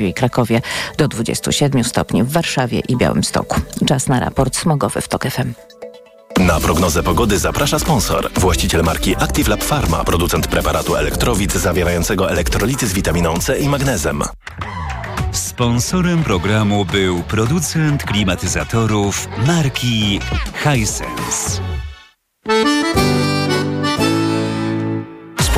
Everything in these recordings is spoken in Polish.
i Krakowie do 27 stopni w Warszawie i Białymstoku. Czas na raport smogowy w TOK FM. Na prognozę pogody zaprasza sponsor. Właściciel marki Active Lab Pharma, producent preparatu elektrowid zawierającego elektrolity z witaminą C i magnezem. Sponsorem programu był producent klimatyzatorów marki Hisense.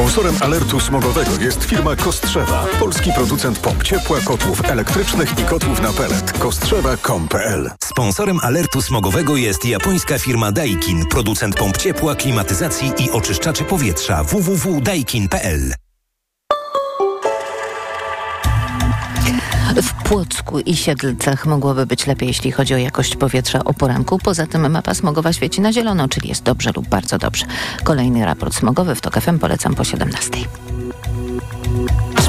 Sponsorem alertu smogowego jest firma Kostrzewa, polski producent pomp ciepła, kotłów elektrycznych i kotłów na pelet. Kostrzewa.com.pl Sponsorem alertu smogowego jest japońska firma Daikin, producent pomp ciepła, klimatyzacji i oczyszczaczy powietrza. www.daikin.pl W Płocku i Siedlcach mogłoby być lepiej, jeśli chodzi o jakość powietrza o poranku. Poza tym mapa smogowa świeci na zielono, czyli jest dobrze lub bardzo dobrze. Kolejny raport smogowy w TOK FM polecam po 17.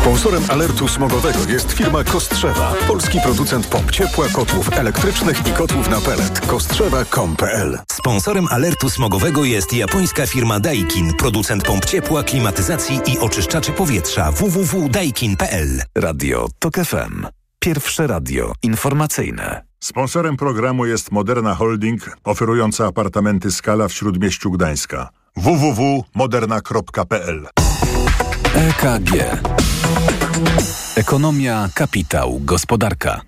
Sponsorem alertu smogowego jest firma Kostrzewa, polski producent pomp ciepła, kotłów elektrycznych i kotłów na pelet. Kostrzewa.com.pl Sponsorem alertu smogowego jest japońska firma Daikin, producent pomp ciepła, klimatyzacji i oczyszczaczy powietrza www.daikin.pl Radio TOK FM. Pierwsze radio informacyjne. Sponsorem programu jest Moderna Holding, oferująca apartamenty Skala w Śródmieściu Gdańska. www.moderna.pl EKG Ekonomia, kapitał, gospodarka.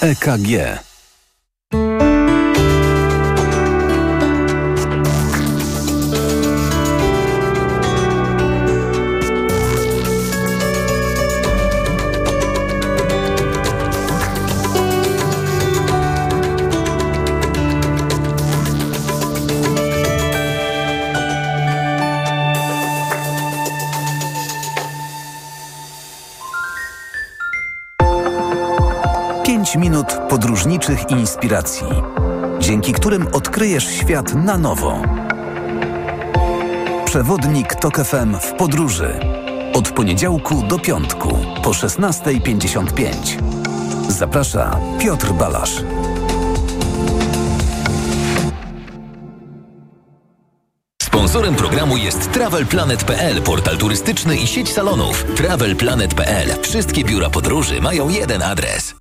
EKG inspiracji, dzięki którym odkryjesz świat na nowo. Przewodnik TOK FM w podróży. Od poniedziałku do piątku po 16.55. Zaprasza Piotr Balasz. Sponsorem programu jest TravelPlanet.pl, portal turystyczny i sieć salonów. TravelPlanet.pl. Wszystkie biura podróży mają jeden adres.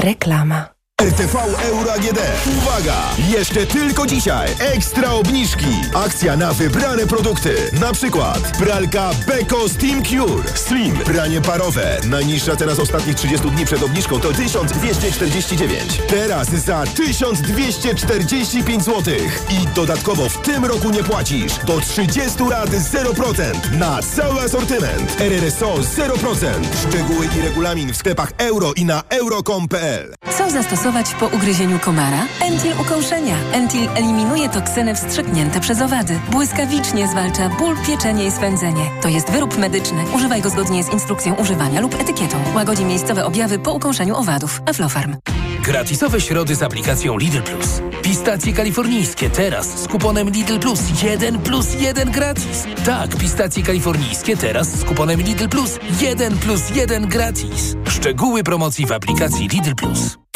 Reklama. RTV Euro AGD. Uwaga! Jeszcze tylko dzisiaj ekstra obniżki. Akcja na wybrane produkty. Na przykład pralka Beko Steam Cure Slim. Pranie parowe. Najniższa teraz ostatnich 30 dni przed obniżką to 1249. Teraz za 1245 zł. I dodatkowo w tym roku nie płacisz. Do 30 lat 0% na cały asortyment. RRSO 0%. Szczegóły i regulamin w sklepach euro i na euro.com.pl. Zastosować po ugryzieniu komara? Entil ukąszenia. Entil eliminuje toksyny wstrzyknięte przez owady. Błyskawicznie zwalcza ból, pieczenie i swędzenie. To jest wyrób medyczny. Używaj go zgodnie z instrukcją używania lub etykietą. Łagodzi miejscowe objawy po ukąszeniu owadów. Aflofarm. Gratisowe środy z aplikacją Lidl Plus. Pistacje kalifornijskie teraz z kuponem Lidl Plus 1 plus 1 gratis. Tak, pistacje kalifornijskie teraz z kuponem Lidl Plus 1 plus 1 gratis. Szczegóły promocji w aplikacji Lidl Plus.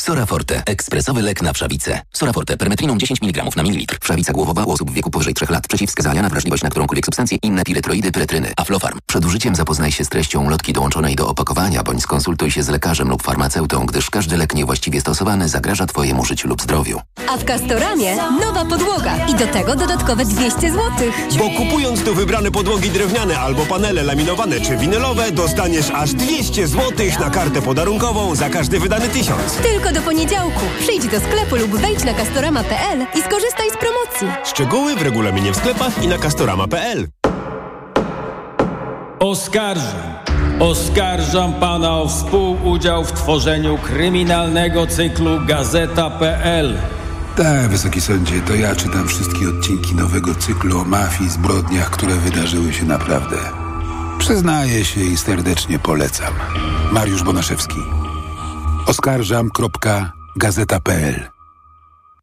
Sora Forte. Ekspresowy lek na wszawicę. Sora Forte. Permetriną 10 mg na mililitr. Wszawica głowowa u osób w wieku powyżej 3 lat. Przeciwwskazania na wrażliwość na którąkolwiek substancję. Inne piretroidy, pyretryny. Aflofarm. Przed użyciem zapoznaj się z treścią lotki dołączonej do opakowania, bądź skonsultuj się z lekarzem lub farmaceutą, gdyż każdy lek niewłaściwie stosowany zagraża Twojemu życiu lub zdrowiu. A w Castoramie nowa podłoga i do tego dodatkowe 200 zł. Bo kupując tu wybrane podłogi drewniane albo panele laminowane czy winylowe, dostaniesz aż 200 zł na kartę podarunkową za każdy wydany tysiąc. Tylko do poniedziałku. Przyjdź do sklepu lub wejdź na castorama.pl i skorzystaj z promocji. Szczegóły w regulaminie w sklepach i na castorama.pl. Oskarżam. Oskarżam pana o współudział w tworzeniu kryminalnego cyklu Gazeta.pl. Tak, wysoki sądzie, to ja czytam wszystkie odcinki nowego cyklu o mafii, zbrodniach, które wydarzyły się naprawdę. Przyznaję się i serdecznie polecam. Mariusz Bonaszewski. Oskarżam.gazeta.pl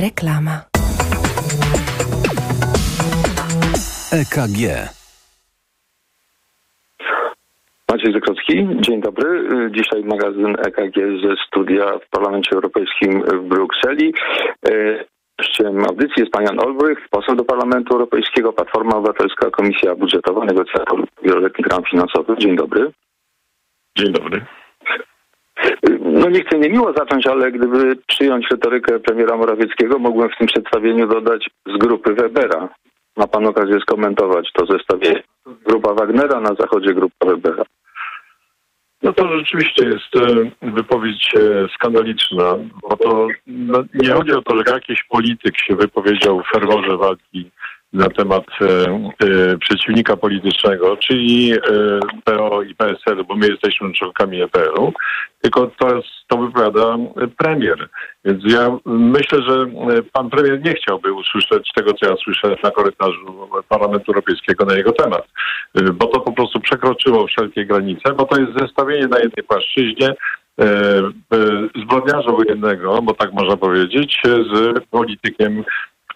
Reklama. EKG. Maciej Zakrocki, dzień dobry. Dzisiaj magazyn EKG ze studia w Parlamencie Europejskim w Brukseli. Gościem audycji jest pan Jan Olbrych, poseł do Parlamentu Europejskiego, Platforma Obywatelska, Komisja Budżetowa, negocjator wieloletnich ram finansowych. Dzień dobry. Dzień dobry. No nie chcę niemiło zacząć, ale gdyby przyjąć retorykę premiera Morawieckiego, mógłbym w tym przedstawieniu dodać z grupy Webera. Ma pan okazję skomentować to zestawienie. Grupa Wagnera na zachodzie grupa Webera. No to rzeczywiście jest e, wypowiedź e, skandaliczna, bo to no, nie chodzi o to, że jakiś polityk się wypowiedział w ferworze walki na temat e, e, przeciwnika politycznego, czyli e, PO i PSL, bo my jesteśmy członkami EPL-u, tylko to, to wypowiada premier. Więc ja myślę, że pan premier nie chciałby usłyszeć tego, co ja słyszę na korytarzu Parlamentu Europejskiego na jego temat, bo to po prostu przekroczyło wszelkie granice, bo to jest zestawienie na jednej płaszczyźnie zbrodniarza wojennego, bo tak można powiedzieć, z politykiem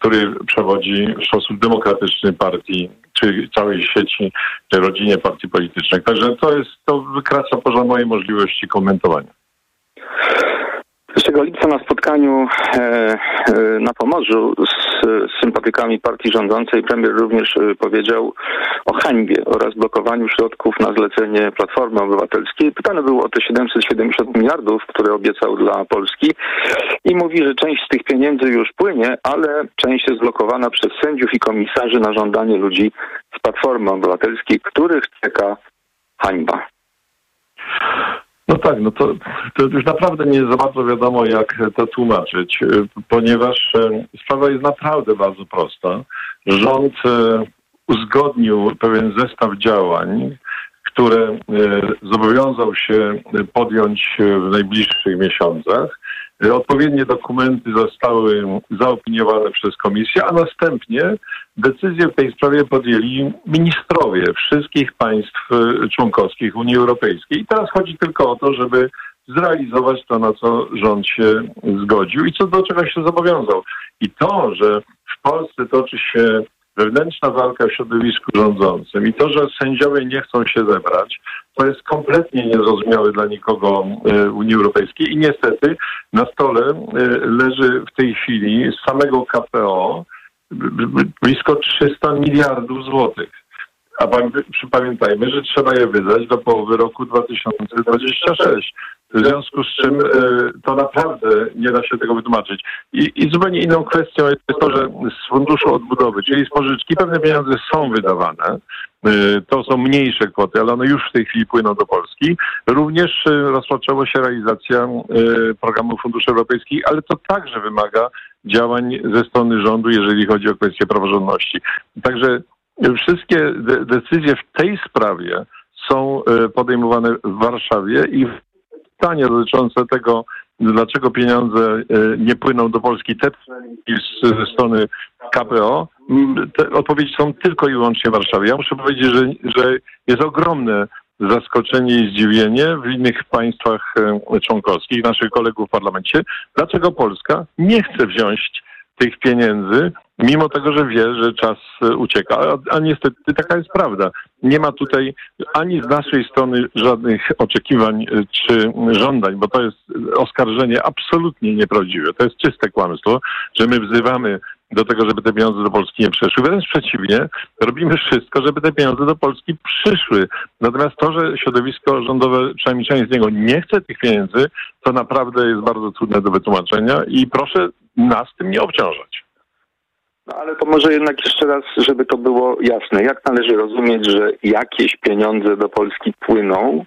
który przewodzi w sposób demokratyczny partii, czy całej sieci, czy rodzinie partii politycznych. Także to jest, to wykracza poza moje możliwości komentowania. 1 lipca na spotkaniu e, e, na Pomorzu z, sympatykami partii rządzącej premier również e, powiedział o hańbie oraz blokowaniu środków na zlecenie Platformy Obywatelskiej. Pytany był o te 770 miliardów, które obiecał dla Polski i mówi, że część z tych pieniędzy już płynie, ale część jest blokowana przez sędziów i komisarzy na żądanie ludzi z Platformy Obywatelskiej, których czeka hańba. No tak, no to, to już naprawdę nie za bardzo wiadomo, jak to tłumaczyć, ponieważ e, sprawa jest naprawdę bardzo prosta. Rząd e, uzgodnił pewien zestaw działań, które zobowiązał się podjąć w najbliższych miesiącach. Odpowiednie dokumenty zostały zaopiniowane przez komisję, a następnie decyzję w tej sprawie podjęli ministrowie wszystkich państw e, członkowskich Unii Europejskiej. I teraz chodzi tylko o to, żeby zrealizować to, na co rząd się zgodził i co do czego się zobowiązał. I to, że w Polsce toczy się wewnętrzna walka w środowisku rządzącym i to, że sędziowie nie chcą się zebrać, to jest kompletnie niezrozumiałe dla nikogo e, Unii Europejskiej i niestety na stole e, leży w tej chwili z samego KPO blisko 300 miliardów złotych. A pamiętajmy, że trzeba je wydać do połowy roku 2026. W związku z czym e, to naprawdę nie da się tego wytłumaczyć. I, I, zupełnie inną kwestią jest to, że z funduszu odbudowy, czyli z pożyczki, pewne pieniądze są wydawane. E, to są mniejsze kwoty, ale one już w tej chwili płyną do Polski. Również e, rozpoczęła się realizacja programu Funduszy Europejskich, ale to także wymaga działań ze strony rządu, jeżeli chodzi o kwestie praworządności. Także wszystkie de decyzje w tej sprawie są podejmowane w Warszawie i pytanie dotyczące tego, dlaczego pieniądze nie płyną do Polski te ze strony KPO, te odpowiedzi są tylko i wyłącznie w Warszawie. Ja muszę powiedzieć, że, że jest ogromne zaskoczenie i zdziwienie w innych państwach e, członkowskich, naszych kolegów w parlamencie, dlaczego Polska nie chce wziąć tych pieniędzy, mimo tego, że wie, że czas e, ucieka. A, a, niestety taka jest prawda. Nie ma tutaj ani z naszej strony żadnych oczekiwań e, czy żądań, bo to jest oskarżenie absolutnie nieprawdziwe. To jest czyste kłamstwo, że my wzywamy do tego, żeby te pieniądze do Polski nie przyszły. Wręcz przeciwnie, robimy wszystko, żeby te pieniądze do Polski przyszły. Natomiast to, że środowisko rządowe, przynajmniej część z niego, nie chce tych pieniędzy, to naprawdę jest bardzo trudne do wytłumaczenia i proszę nas tym nie obciążać. No, ale to może jednak jeszcze raz, żeby to było jasne. Jak należy rozumieć, że jakieś pieniądze do Polski płyną?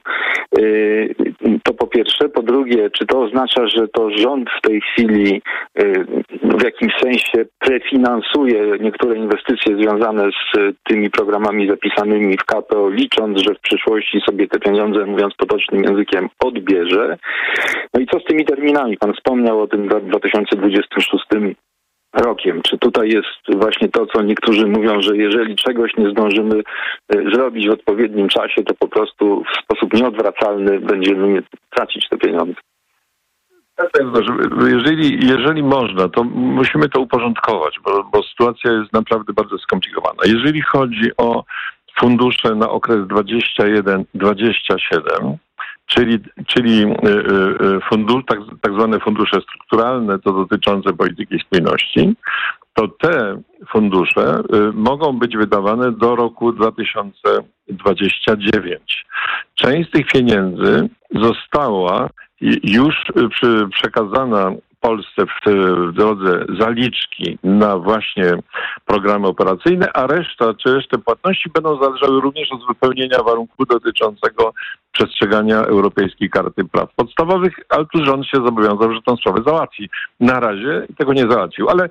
Yy, to po pierwsze. Po drugie, czy to oznacza, że to rząd w tej chwili yy, w jakimś sensie prefinansuje niektóre inwestycje związane z tymi programami zapisanymi w KPO, licząc, że w przyszłości sobie te pieniądze, mówiąc potocznym językiem, odbierze? No i co z tymi terminami? Pan wspomniał o tym 2026 rokiem. Czy tutaj jest właśnie to, co niektórzy mówią, że jeżeli czegoś nie zdążymy e, zrobić w odpowiednim czasie, to po prostu w sposób nieodwracalny będziemy tracić te pieniądze? Jeżeli, jeżeli można, to musimy to uporządkować, bo, bo sytuacja jest naprawdę bardzo skomplikowana. Jeżeli chodzi o fundusze na okres 21-27, czyli, czyli y, y, fundusz, tak, tak zwane fundusze strukturalne, to dotyczące polityki spójności, to te fundusze y, mogą być wydawane do roku 2029. Część z tych pieniędzy została już przekazana Polsce w, w drodze zaliczki na właśnie programy operacyjne, a reszta czy resztę płatności będą zależały również od wypełnienia warunku dotyczącego przestrzegania Europejskiej Karty Praw Podstawowych, ale tu rząd się zobowiązał, że tę sprawę załatwi. Na razie tego nie załatwił, ale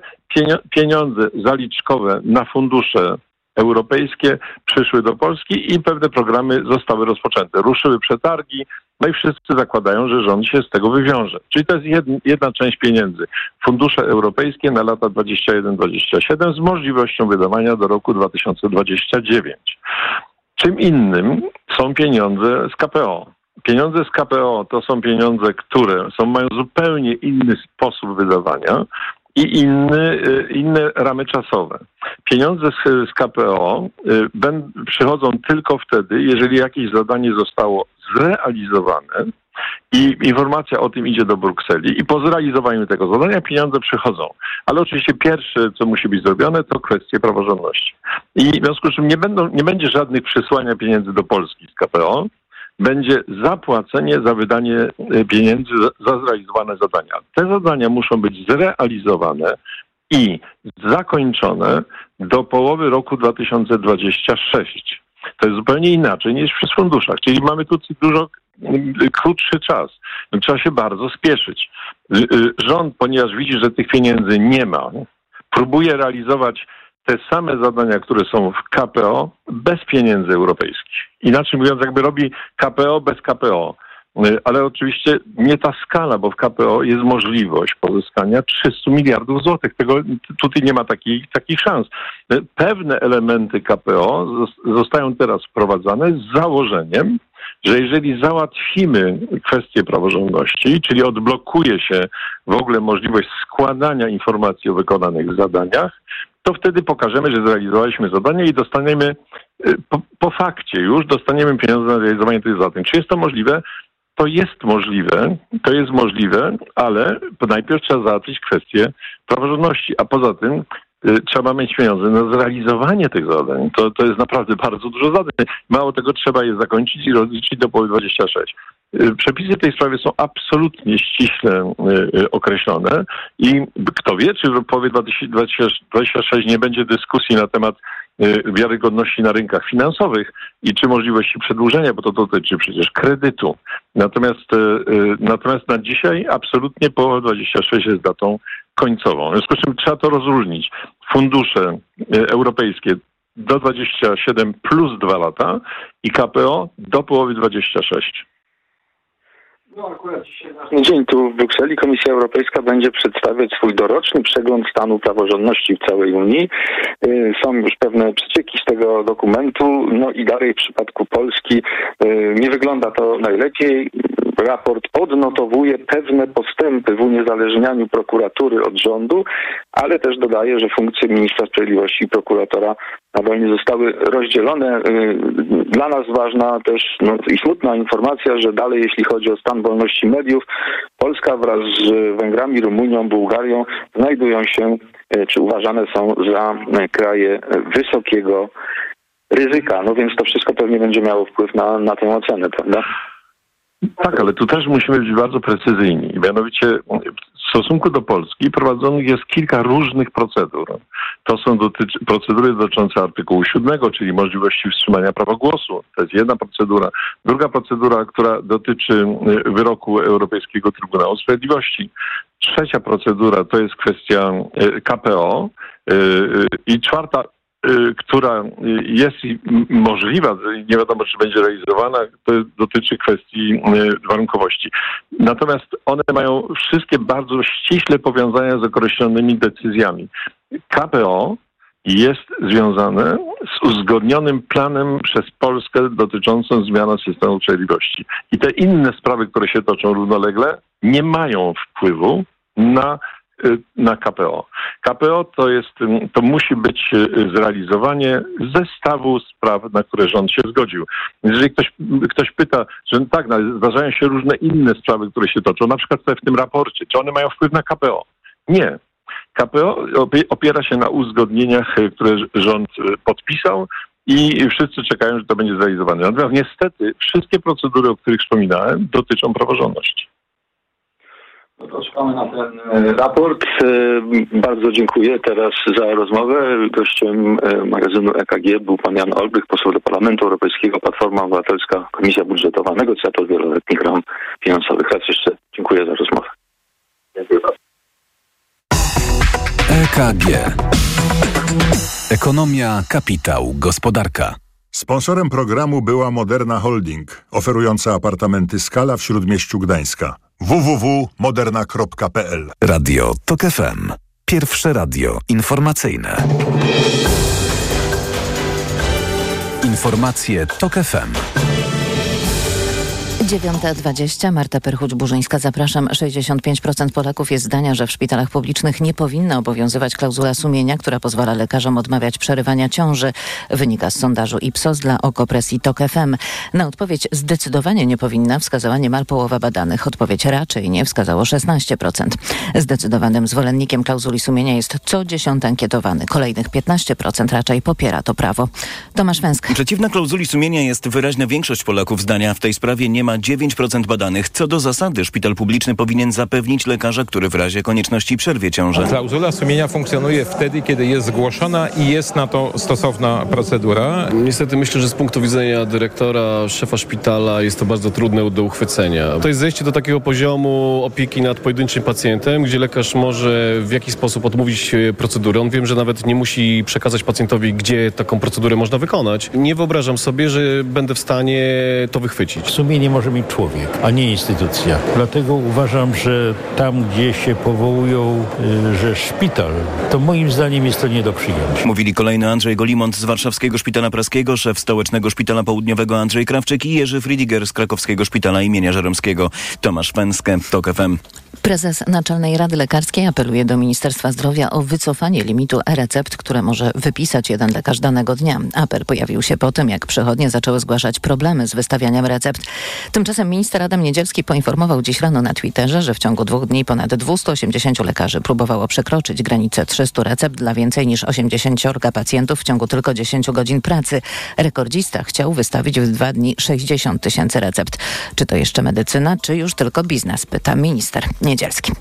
pieniądze zaliczkowe na fundusze europejskie przyszły do Polski i pewne programy zostały rozpoczęte. Ruszyły przetargi, no i wszyscy zakładają, że rząd się z tego wywiąże. Czyli to jest jedna, część pieniędzy. Fundusze europejskie na lata 21-27 z możliwością wydawania do roku 2029. Czym innym są pieniądze z KPO. Pieniądze z KPO to są pieniądze, które są, mają zupełnie inny sposób wydawania i inny, y, inne ramy czasowe. Pieniądze z, KPO y, przychodzą tylko wtedy, jeżeli jakieś zadanie zostało zrealizowane i informacja o tym idzie do Brukseli i po zrealizowaniu tego zadania pieniądze przychodzą. Ale oczywiście pierwsze, co musi być zrobione, to kwestie praworządności. I w związku z czym nie, będą, nie będzie żadnych przysłania pieniędzy do Polski z KPO, będzie zapłacenie za wydanie e, pieniędzy za zrealizowane zadania. Te zadania muszą być zrealizowane i zakończone do połowy roku 2026. To jest zupełnie inaczej niż przy funduszach, czyli mamy tu dużo krótszy czas. Trzeba się bardzo spieszyć. Y, y, rząd, ponieważ widzi, że tych pieniędzy nie ma, próbuje realizować te same zadania, które są w KPO, bez pieniędzy europejskich. Inaczej mówiąc, jakby robi KPO bez KPO. Y, ale oczywiście nie ta skala, bo w KPO jest możliwość pozyskania 300 miliardów złotych. Tego, tutaj nie ma takich, takich szans. Pewne elementy KPO zostają teraz wprowadzane z założeniem, że jeżeli załatwimy kwestię praworządności, czyli odblokuje się w ogóle możliwość składania informacji o wykonanych zadaniach, to wtedy pokażemy, że zrealizowaliśmy zadanie i dostaniemy y, po, po fakcie już dostaniemy pieniądze na realizowanie tych zadań. Czy jest to możliwe? To jest możliwe, to jest możliwe, ale najpierw trzeba załatwić kwestię praworządności, a poza tym Y, trzeba mieć pieniądze na zrealizowanie tych zadań. To, to jest naprawdę bardzo dużo zadań. Mało tego, trzeba je zakończyć i rozliczyć do połowy 26. Y, przepisy w tej sprawie są absolutnie ściśle y, określone i kto wie, czy w połowie 2026 nie będzie dyskusji na temat wiarygodności na rynkach finansowych i czy możliwości przedłużenia, bo to dotyczy przecież kredytu. Natomiast, natomiast na dzisiaj absolutnie połowa 26 jest datą końcową. W związku z czym trzeba to rozróżnić. Fundusze europejskie do 27 plus 2 lata i KPO do połowy 26. Dzień tu w Brukseli Komisja Europejska będzie przedstawiać swój doroczny przegląd stanu praworządności w całej Unii. E, są już pewne przecieki z tego dokumentu, no i dalej w przypadku Polski e, nie wygląda to najlepiej raport odnotowuje pewne postępy w uniezależnianiu prokuratury od rządu, ale też dodaje, że funkcje ministra sprawiedliwości i prokuratora nadal nie zostały rozdzielone. Y, dla nas ważna też no, i smutna informacja, że dalej jeśli chodzi o stan wolności mediów, Polska wraz z Węgrami, Rumunią, Bułgarią znajdują się, y, czy uważane są za kraje wysokiego ryzyka. No więc to wszystko pewnie będzie miało wpływ na, na tę ocenę, prawda? Tak, ale tu też musimy być bardzo precyzyjni. Mianowicie w stosunku do Polski prowadzonych jest kilka różnych procedur. To są dotyczy, procedury dotyczące artykułu 7, czyli możliwości wstrzymania prawa głosu. To jest jedna procedura. Druga procedura, która dotyczy y, wyroku Europejskiego Trybunału Sprawiedliwości. Trzecia procedura to jest kwestia y, KPO. Y, I czwarta która jest możliwa, nie wiadomo czy będzie realizowana, to dotyczy kwestii y, warunkowości. Natomiast one mają wszystkie bardzo ściśle powiązania z określonymi decyzjami. KPO jest związane z uzgodnionym planem przez Polskę dotyczącym zmiany systemu sprawiedliwości. I te inne sprawy, które się toczą równolegle, nie mają wpływu na Y, na KPO. KPO to jest, to musi być y, zrealizowanie zestawu spraw, na które rząd się zgodził. Jeżeli ktoś, ktoś pyta, że tak, no, zdarzają się różne inne sprawy, które się toczą, na przykład w tym raporcie, czy one mają wpływ na KPO? Nie. KPO opiera się na uzgodnieniach, y, które rząd podpisał i wszyscy czekają, że to będzie zrealizowane. Natomiast niestety wszystkie procedury, o których wspominałem, dotyczą praworządności. Czekamy na ten e, raport. E, bardzo dziękuję teraz za rozmowę. Gościem e, magazynu EKG był pan Jan Olbrych, poseł do Parlamentu Europejskiego, Platforma Obywatelska, Komisja Budżetowa, negocjator wieloletnich ram finansowych. Raz jeszcze dziękuję za rozmowę. Dziękuję bardzo. EKG. Ekonomia, kapitał, gospodarka. Sponsorem programu była Moderna Holding, oferująca apartamenty Skala w Śródmieściu Gdańska www.moderna.pl Radio TOK FM. Pierwsze radio informacyjne. Informacje TOK FM. 9.20, Marta Perchuć-Burzyńska, zapraszam. 65% Polaków jest zdania, że w szpitalach publicznych nie powinna obowiązywać klauzula sumienia, która pozwala lekarzom odmawiać przerywania ciąży. Wynika z sondażu Ipsos dla Okopres i TOK FM. Na odpowiedź zdecydowanie nie powinna wskazała niemal połowa badanych. Odpowiedź raczej nie wskazało 16%. Zdecydowanym zwolennikiem klauzuli sumienia jest co dziesiąty ankietowany. Kolejnych 15% raczej popiera to prawo. Tomasz Węsk. Przeciwna klauzuli sumienia jest wyraźna większość Polaków zdania. W tej sprawie nie ma 9% badanych. Co do zasady, szpital publiczny powinien zapewnić lekarza, który w razie konieczności przerwie ciążę. Klauzula sumienia funkcjonuje wtedy, kiedy jest zgłoszona i jest na to stosowna procedura. Niestety myślę, że z punktu widzenia dyrektora, szefa szpitala jest to bardzo trudne do uchwycenia. To jest zejście do takiego poziomu opieki nad pojedynczym pacjentem, gdzie lekarz może w jakiś sposób odmówić e, procedury. On wiem, że nawet nie musi przekazać pacjentowi, gdzie taką procedurę można wykonać. Nie wyobrażam sobie, że będę w stanie to wychwycić. Sumienie może mieć człowiek, a nie instytucja. Dlatego uważam, że tam, gdzie się powołują, y, że szpital, to moim zdaniem jest to nie do przyjęcia. Mówili kolejny Andrzej Golimont z Warszawskiego Szpitala Praskiego, szef Stołecznego Szpitala Południowego Andrzej Krawczyk i Jerzy Friediger z Krakowskiego Szpitala imienia Żeromskiego. Tomasz Pęskę, TOK FM. Prezes Naczelnej Rady Lekarskiej apeluje do Ministerstwa Zdrowia o wycofanie limitu e-recept, które może wypisać jeden lekarz danego dnia. Apel pojawił się po tym, jak przychodnie zaczęły zgłaszać problemy z wystawianiem recept. Tymczasem minister Adam Niedzielski poinformował dziś rano na Twitterze, że w ciągu dwóch dni ponad 280 lekarzy próbowało przekroczyć granicę 300 recept dla więcej niż 80 pacjentów w ciągu tylko 10 godzin pracy. Rekordzista chciał wystawić w dwa dni 60 tysięcy recept. Czy to jeszcze medycyna, czy już tylko biznes? Pyta minister Niedzielski.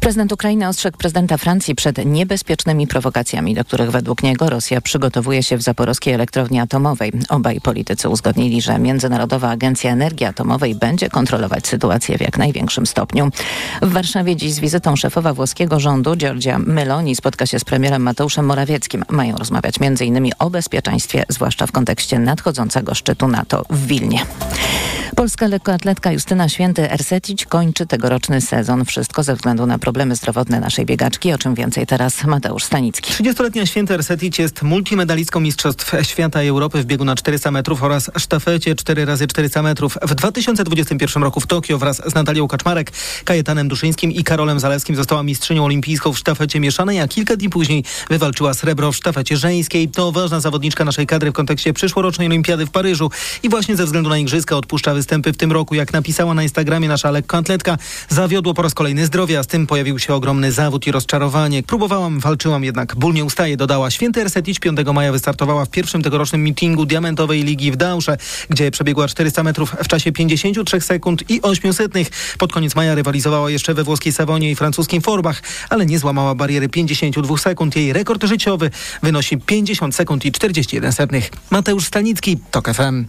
Prezydent Ukrainy ostrzegł prezydenta Francji przed niebezpiecznymi prowokacjami, do których według niego Rosja przygotowuje się w zaporowskiej elektrowni atomowej. Obaj politycy uzgodnili, że Międzynarodowa Agencja Energii Atomowej będzie kontrolować sytuację w jak największym stopniu. W Warszawie dziś z wizytą szefowa włoskiego rządu Giorgia Meloni spotka się z premierem Mateuszem Morawieckim. Mają rozmawiać m.in. o bezpieczeństwie, zwłaszcza w kontekście nadchodzącego szczytu NATO w Wilnie. Polska lekkoatletka Justyna Święty-Ersetić kończy tegoroczny sezon. Wszystko ze względu na problemy zdrowotne naszej biegaczki, o czym więcej teraz Mateusz Stanicki. 30-letnia Święta Ersetić jest multimedalistką Mistrzostw Świata i Europy w biegu na 400 metrów oraz sztafecie 4x400 metrów. W 2021 roku w Tokio wraz z Natalią Kaczmarek, Kajetanem Duszyńskim i Karolem Zalewskim została mistrzynią olimpijską w sztafecie mieszanej, a kilka dni później wywalczyła srebro w sztafecie żeńskiej. To ważna zawodniczka naszej kadry w kontekście przyszłorocznej olimpiady w Paryżu i właśnie ze względu na igrzyska odpuszcza występy w tym roku. Jak napisała na Instagramie nasza lekkoatletka, zawiodło po raz kolejny zdrowie, a z tym pojawił się ogromny zawód i rozczarowanie. Próbowałam, walczyłam, jednak ból nie ustaje, dodała. Święty Ersetić 5 maja wystartowała w pierwszym tegorocznym meetingu Diamentowej Ligi w Dausze, gdzie przebiegła 400 metrów w czasie 53 sekund i 800. Pod koniec maja rywalizowała jeszcze we włoskiej Savonie i francuskim Forbach, ale nie złamała bariery 52 sekund. Jej rekord życiowy wynosi 50 sekund i 41 setnych. Mateusz Stanicki, TOK FM.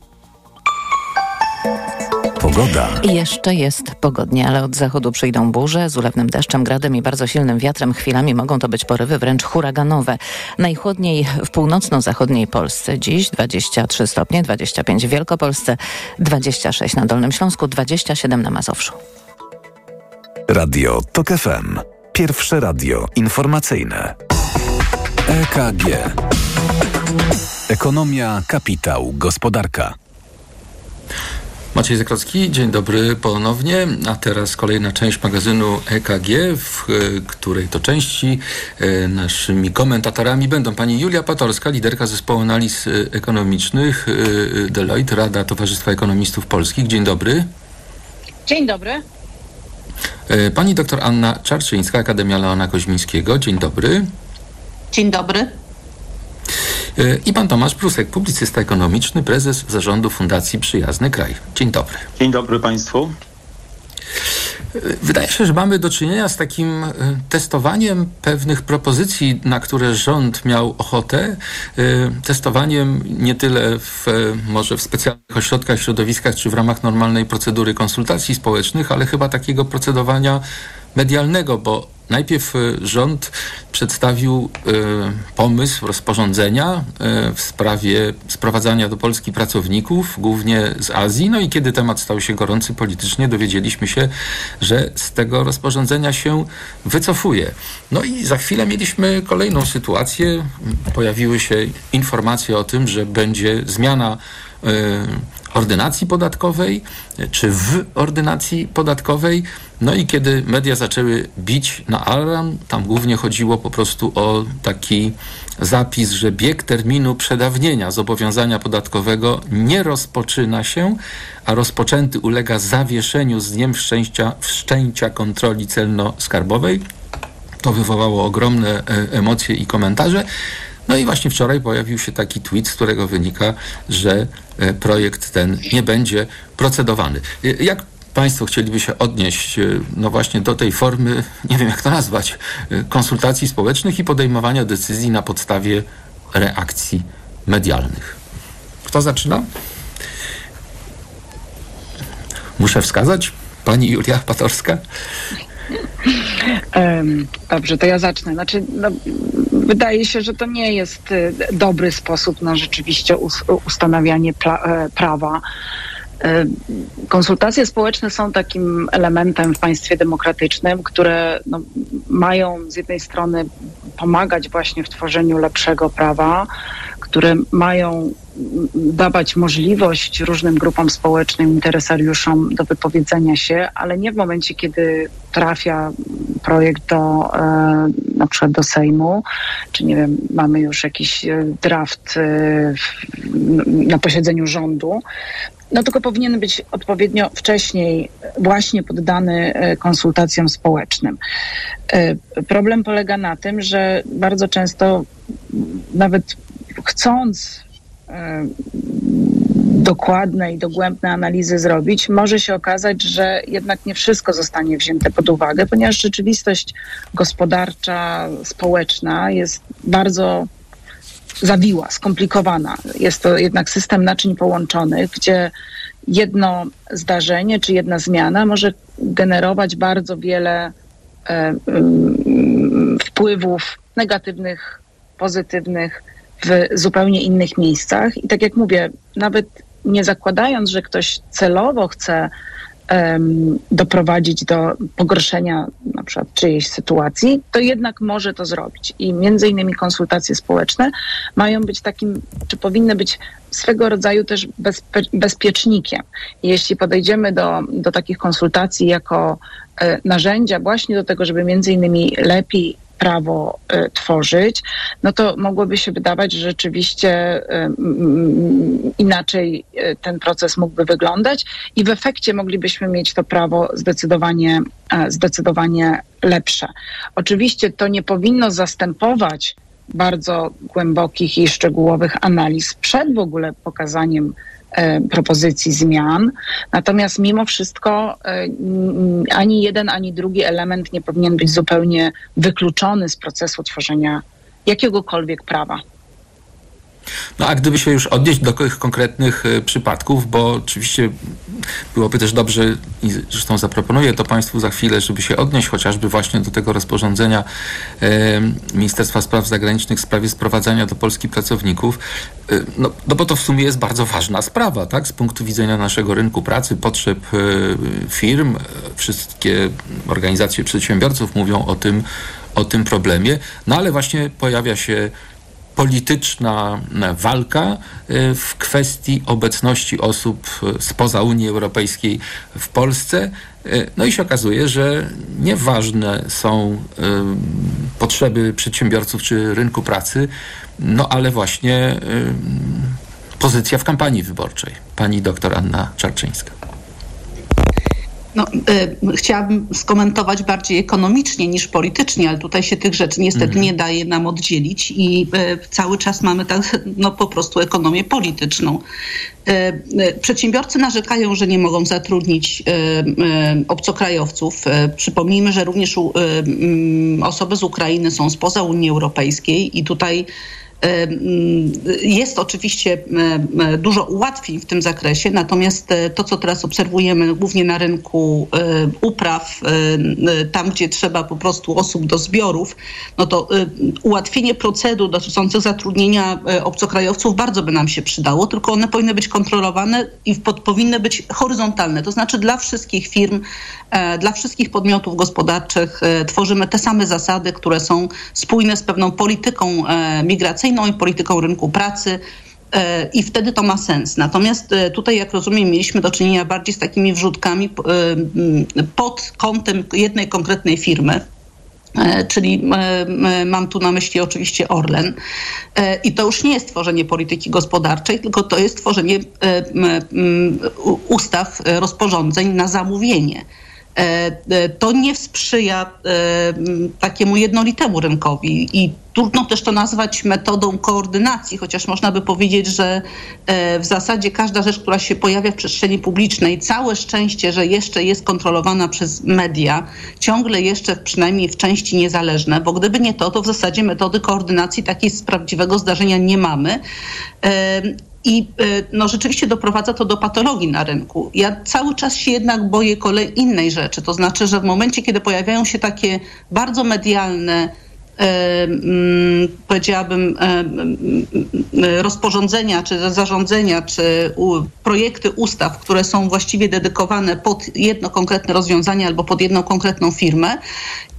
Pogoda. Jeszcze jest pogodnie, ale od zachodu przyjdą burze z ulewnym deszczem, gradem i bardzo silnym wiatrem. Chwilami mogą to być porywy wręcz huraganowe. Najchłodniej w północno-zachodniej Polsce dziś 23 stopnie, 25 w Wielkopolsce, 26 na Dolnym Śląsku, 27 na Mazowszu. Radio TOK FM. Pierwsze radio informacyjne. EKG. Ekonomia, kapitał, gospodarka. Maciej Zakrocki, dzień dobry ponownie. A teraz kolejna część magazynu EKG, w e, której to części e, naszymi komentatorami będą pani Julia Patorska, liderka zespołu analiz e, ekonomicznych Deloitte, Rada Towarzystwa Ekonomistów Polskich. Dzień dobry. Dzień dobry. Pani doktor Anna Czarczyńska, Akademia Leona Koźmińskiego. Dzień dobry. Dzień dobry. I pan Tomasz Prusek, publicysta ekonomiczny, prezes zarządu Fundacji Przyjazny Kraj. Dzień dobry. Dzień dobry Państwu. Wydaje się, że mamy do czynienia z takim e, testowaniem pewnych propozycji, na które rząd miał ochotę. E, testowaniem nie tyle w, e, może w specjalnych ośrodkach, środowiskach czy w ramach normalnej procedury konsultacji społecznych, ale chyba takiego procedowania medialnego, bo najpierw y, rząd przedstawił y, pomysł rozporządzenia y, w sprawie sprowadzania do Polski pracowników, głównie z Azji. No i kiedy temat stał się gorący politycznie, dowiedzieliśmy się, że z tego rozporządzenia się wycofuje. No i za chwilę mieliśmy kolejną sytuację. Pojawiły się informacje o tym, że będzie zmiana ordynacji podatkowej, czy w ordynacji podatkowej. No i kiedy media zaczęły bić na alarm, tam głównie chodziło po prostu o taki zapis, że bieg terminu przedawnienia zobowiązania podatkowego nie rozpoczyna się, a rozpoczęty ulega zawieszeniu z dniem wszczęcia, wszczęcia kontroli celno-skarbowej. To wywołało ogromne e, emocje i komentarze. No i właśnie wczoraj pojawił się taki tweet, z którego wynika, że e, projekt ten nie będzie procedowany. E, jak Państwo chcieliby się odnieść e, no właśnie do tej formy, nie wiem jak to nazwać, konsultacji społecznych i podejmowania decyzji na podstawie reakcji medialnych. Kto zaczyna? Muszę wskazać? Pani Julia Patorska? Dobrze, to ja zacznę. Znaczy, no, wydaje się, że to nie jest y, dobry sposób na rzeczywiście ustanawianie e, prawa. E, konsultacje społeczne są takim elementem w państwie demokratycznym, które no, mają z jednej strony pomagać właśnie w tworzeniu lepszego prawa, które mają dawać możliwość różnym grupom społecznym, interesariuszom do wypowiedzenia się, ale nie w momencie, kiedy trafia projekt do, e, na przykład do Sejmu, czy nie wiem, mamy już jakiś e, draft e, na posiedzeniu rządu, no tylko powinien być odpowiednio wcześniej właśnie poddany konsultacjom społecznym. Problem polega na tym, że bardzo często nawet chcąc e, dokładne i dogłębne analizy zrobić, może się okazać, że jednak nie wszystko zostanie wzięte pod uwagę, ponieważ rzeczywistość gospodarcza, społeczna jest bardzo zawiła, skomplikowana. Jest to jednak system naczyń połączonych, gdzie jedno zdarzenie czy jedna zmiana może generować bardzo wiele e, wpływów negatywnych, pozytywnych w zupełnie innych miejscach. I tak jak mówię, nawet nie zakładając, że ktoś celowo chce doprowadzić do pogorszenia na przykład czyjejś sytuacji, to jednak może to zrobić. I między innymi konsultacje społeczne mają być takim, czy powinny być swego rodzaju też bezpe bezpiecznikiem. Jeśli podejdziemy do, do takich konsultacji jako e, narzędzia właśnie do tego, żeby między innymi lepiej prawo y, tworzyć, no to mogłoby się wydawać, że rzeczywiście y, inaczej y, ten proces mógłby wyglądać i w efekcie moglibyśmy mieć to prawo zdecydowanie, e, zdecydowanie lepsze. Oczywiście to nie powinno zastępować bardzo głębokich i szczegółowych analiz przed w ogóle pokazaniem e, propozycji zmian. Natomiast mimo wszystko e, ani jeden, ani drugi element nie powinien być zupełnie wykluczony z procesu tworzenia jakiegokolwiek prawa. No a gdyby się już odnieść do tych konkretnych y, przypadków, bo oczywiście byłoby też dobrze, i zresztą zaproponuję to Państwu za chwilę, żeby się odnieść chociażby właśnie do tego rozporządzenia e, Ministerstwa Spraw Zagranicznych w sprawie sprowadzania do Polski pracowników. Y, no, no bo to w sumie jest bardzo ważna sprawa, tak? Z punktu widzenia naszego rynku pracy, potrzeb firm, wszystkie organizacje przedsiębiorców mówią o tym, o tym problemie, no ale właśnie pojawia się polityczna e, walka e, w kwestii obecności osób e, spoza Unii Europejskiej w Polsce. No i się okazuje, że nieważne są potrzeby przedsiębiorców czy rynku pracy, no ale właśnie pozycja w kampanii wyborczej. Pani doktor Anna Czarczyńska. No, y, chciałabym skomentować bardziej ekonomicznie niż politycznie, ale tutaj się tych rzeczy niestety Mhm. nie daje nam oddzielić i y, cały czas mamy tak, no, po prostu ekonomię polityczną. Y, y, Przedsiębiorcy narzekają, że nie mogą zatrudnić y, obcokrajowców. Przypomnijmy, że również u- mm, osoby z Ukrainy są spoza Unii Europejskiej i tutaj Jest oczywiście dużo ułatwień w tym zakresie, natomiast e, to, co teraz obserwujemy głównie na rynku e, upraw, e, tam gdzie trzeba po prostu osób do zbiorów, no to ułatwienie procedur dotyczących zatrudnienia obcokrajowców bardzo by nam się przydało, tylko one powinny być kontrolowane i powinny być horyzontalne, to znaczy dla wszystkich firm, dla wszystkich podmiotów gospodarczych tworzymy te same zasady, które są spójne z pewną polityką e, migracyjną i polityką rynku pracy. e, I wtedy to ma sens. Natomiast e, tutaj, jak rozumiem, mieliśmy do czynienia bardziej z takimi wrzutkami e, pod kątem jednej konkretnej firmy. Czyli mam tu na myśli oczywiście Orlen. I to już nie jest tworzenie polityki gospodarczej, tylko to jest tworzenie ustaw, rozporządzeń na zamówienie. To nie sprzyja takiemu jednolitemu rynkowi i trudno też to nazwać metodą koordynacji, chociaż można by powiedzieć, że e, w zasadzie każda rzecz, która się pojawia w przestrzeni publicznej, całe szczęście, że jeszcze jest kontrolowana przez media, ciągle jeszcze przynajmniej w części niezależne, bo gdyby nie to, to w zasadzie metody koordynacji takiej z prawdziwego zdarzenia nie mamy. E, I e, no, rzeczywiście doprowadza to do patologii na rynku. Ja cały czas się jednak boję kolej innej rzeczy. To znaczy, że w momencie, kiedy pojawiają się takie bardzo medialne, powiedziałabym, e, mm, mm, rozporządzenia, czy zarządzenia, czy projekty ustaw, które są właściwie dedykowane pod jedno konkretne rozwiązanie albo pod jedną konkretną firmę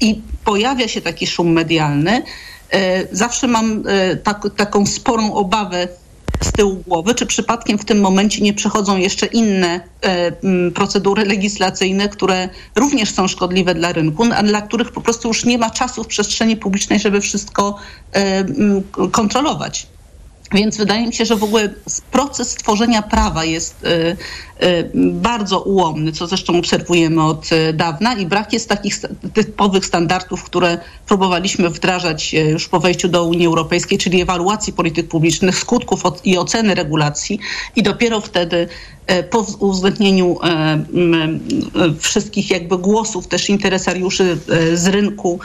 i pojawia się taki szum medialny, e, zawsze mam e, tak, taką sporą obawę z tyłu głowy, czy przypadkiem w tym momencie nie przechodzą jeszcze inne e, procedury legislacyjne, które również są szkodliwe dla rynku, a dla których po prostu już nie ma czasu w przestrzeni publicznej, żeby wszystko e, kontrolować. Więc wydaje mi się, że w ogóle proces tworzenia prawa jest y, bardzo ułomny, co zresztą obserwujemy od y, dawna i brak jest takich typowych standardów, które próbowaliśmy wdrażać y, już po wejściu do Unii Europejskiej, czyli ewaluacji polityk publicznych, skutków i oceny regulacji i dopiero wtedy po uwzględnieniu wszystkich jakby głosów też interesariuszy z rynku,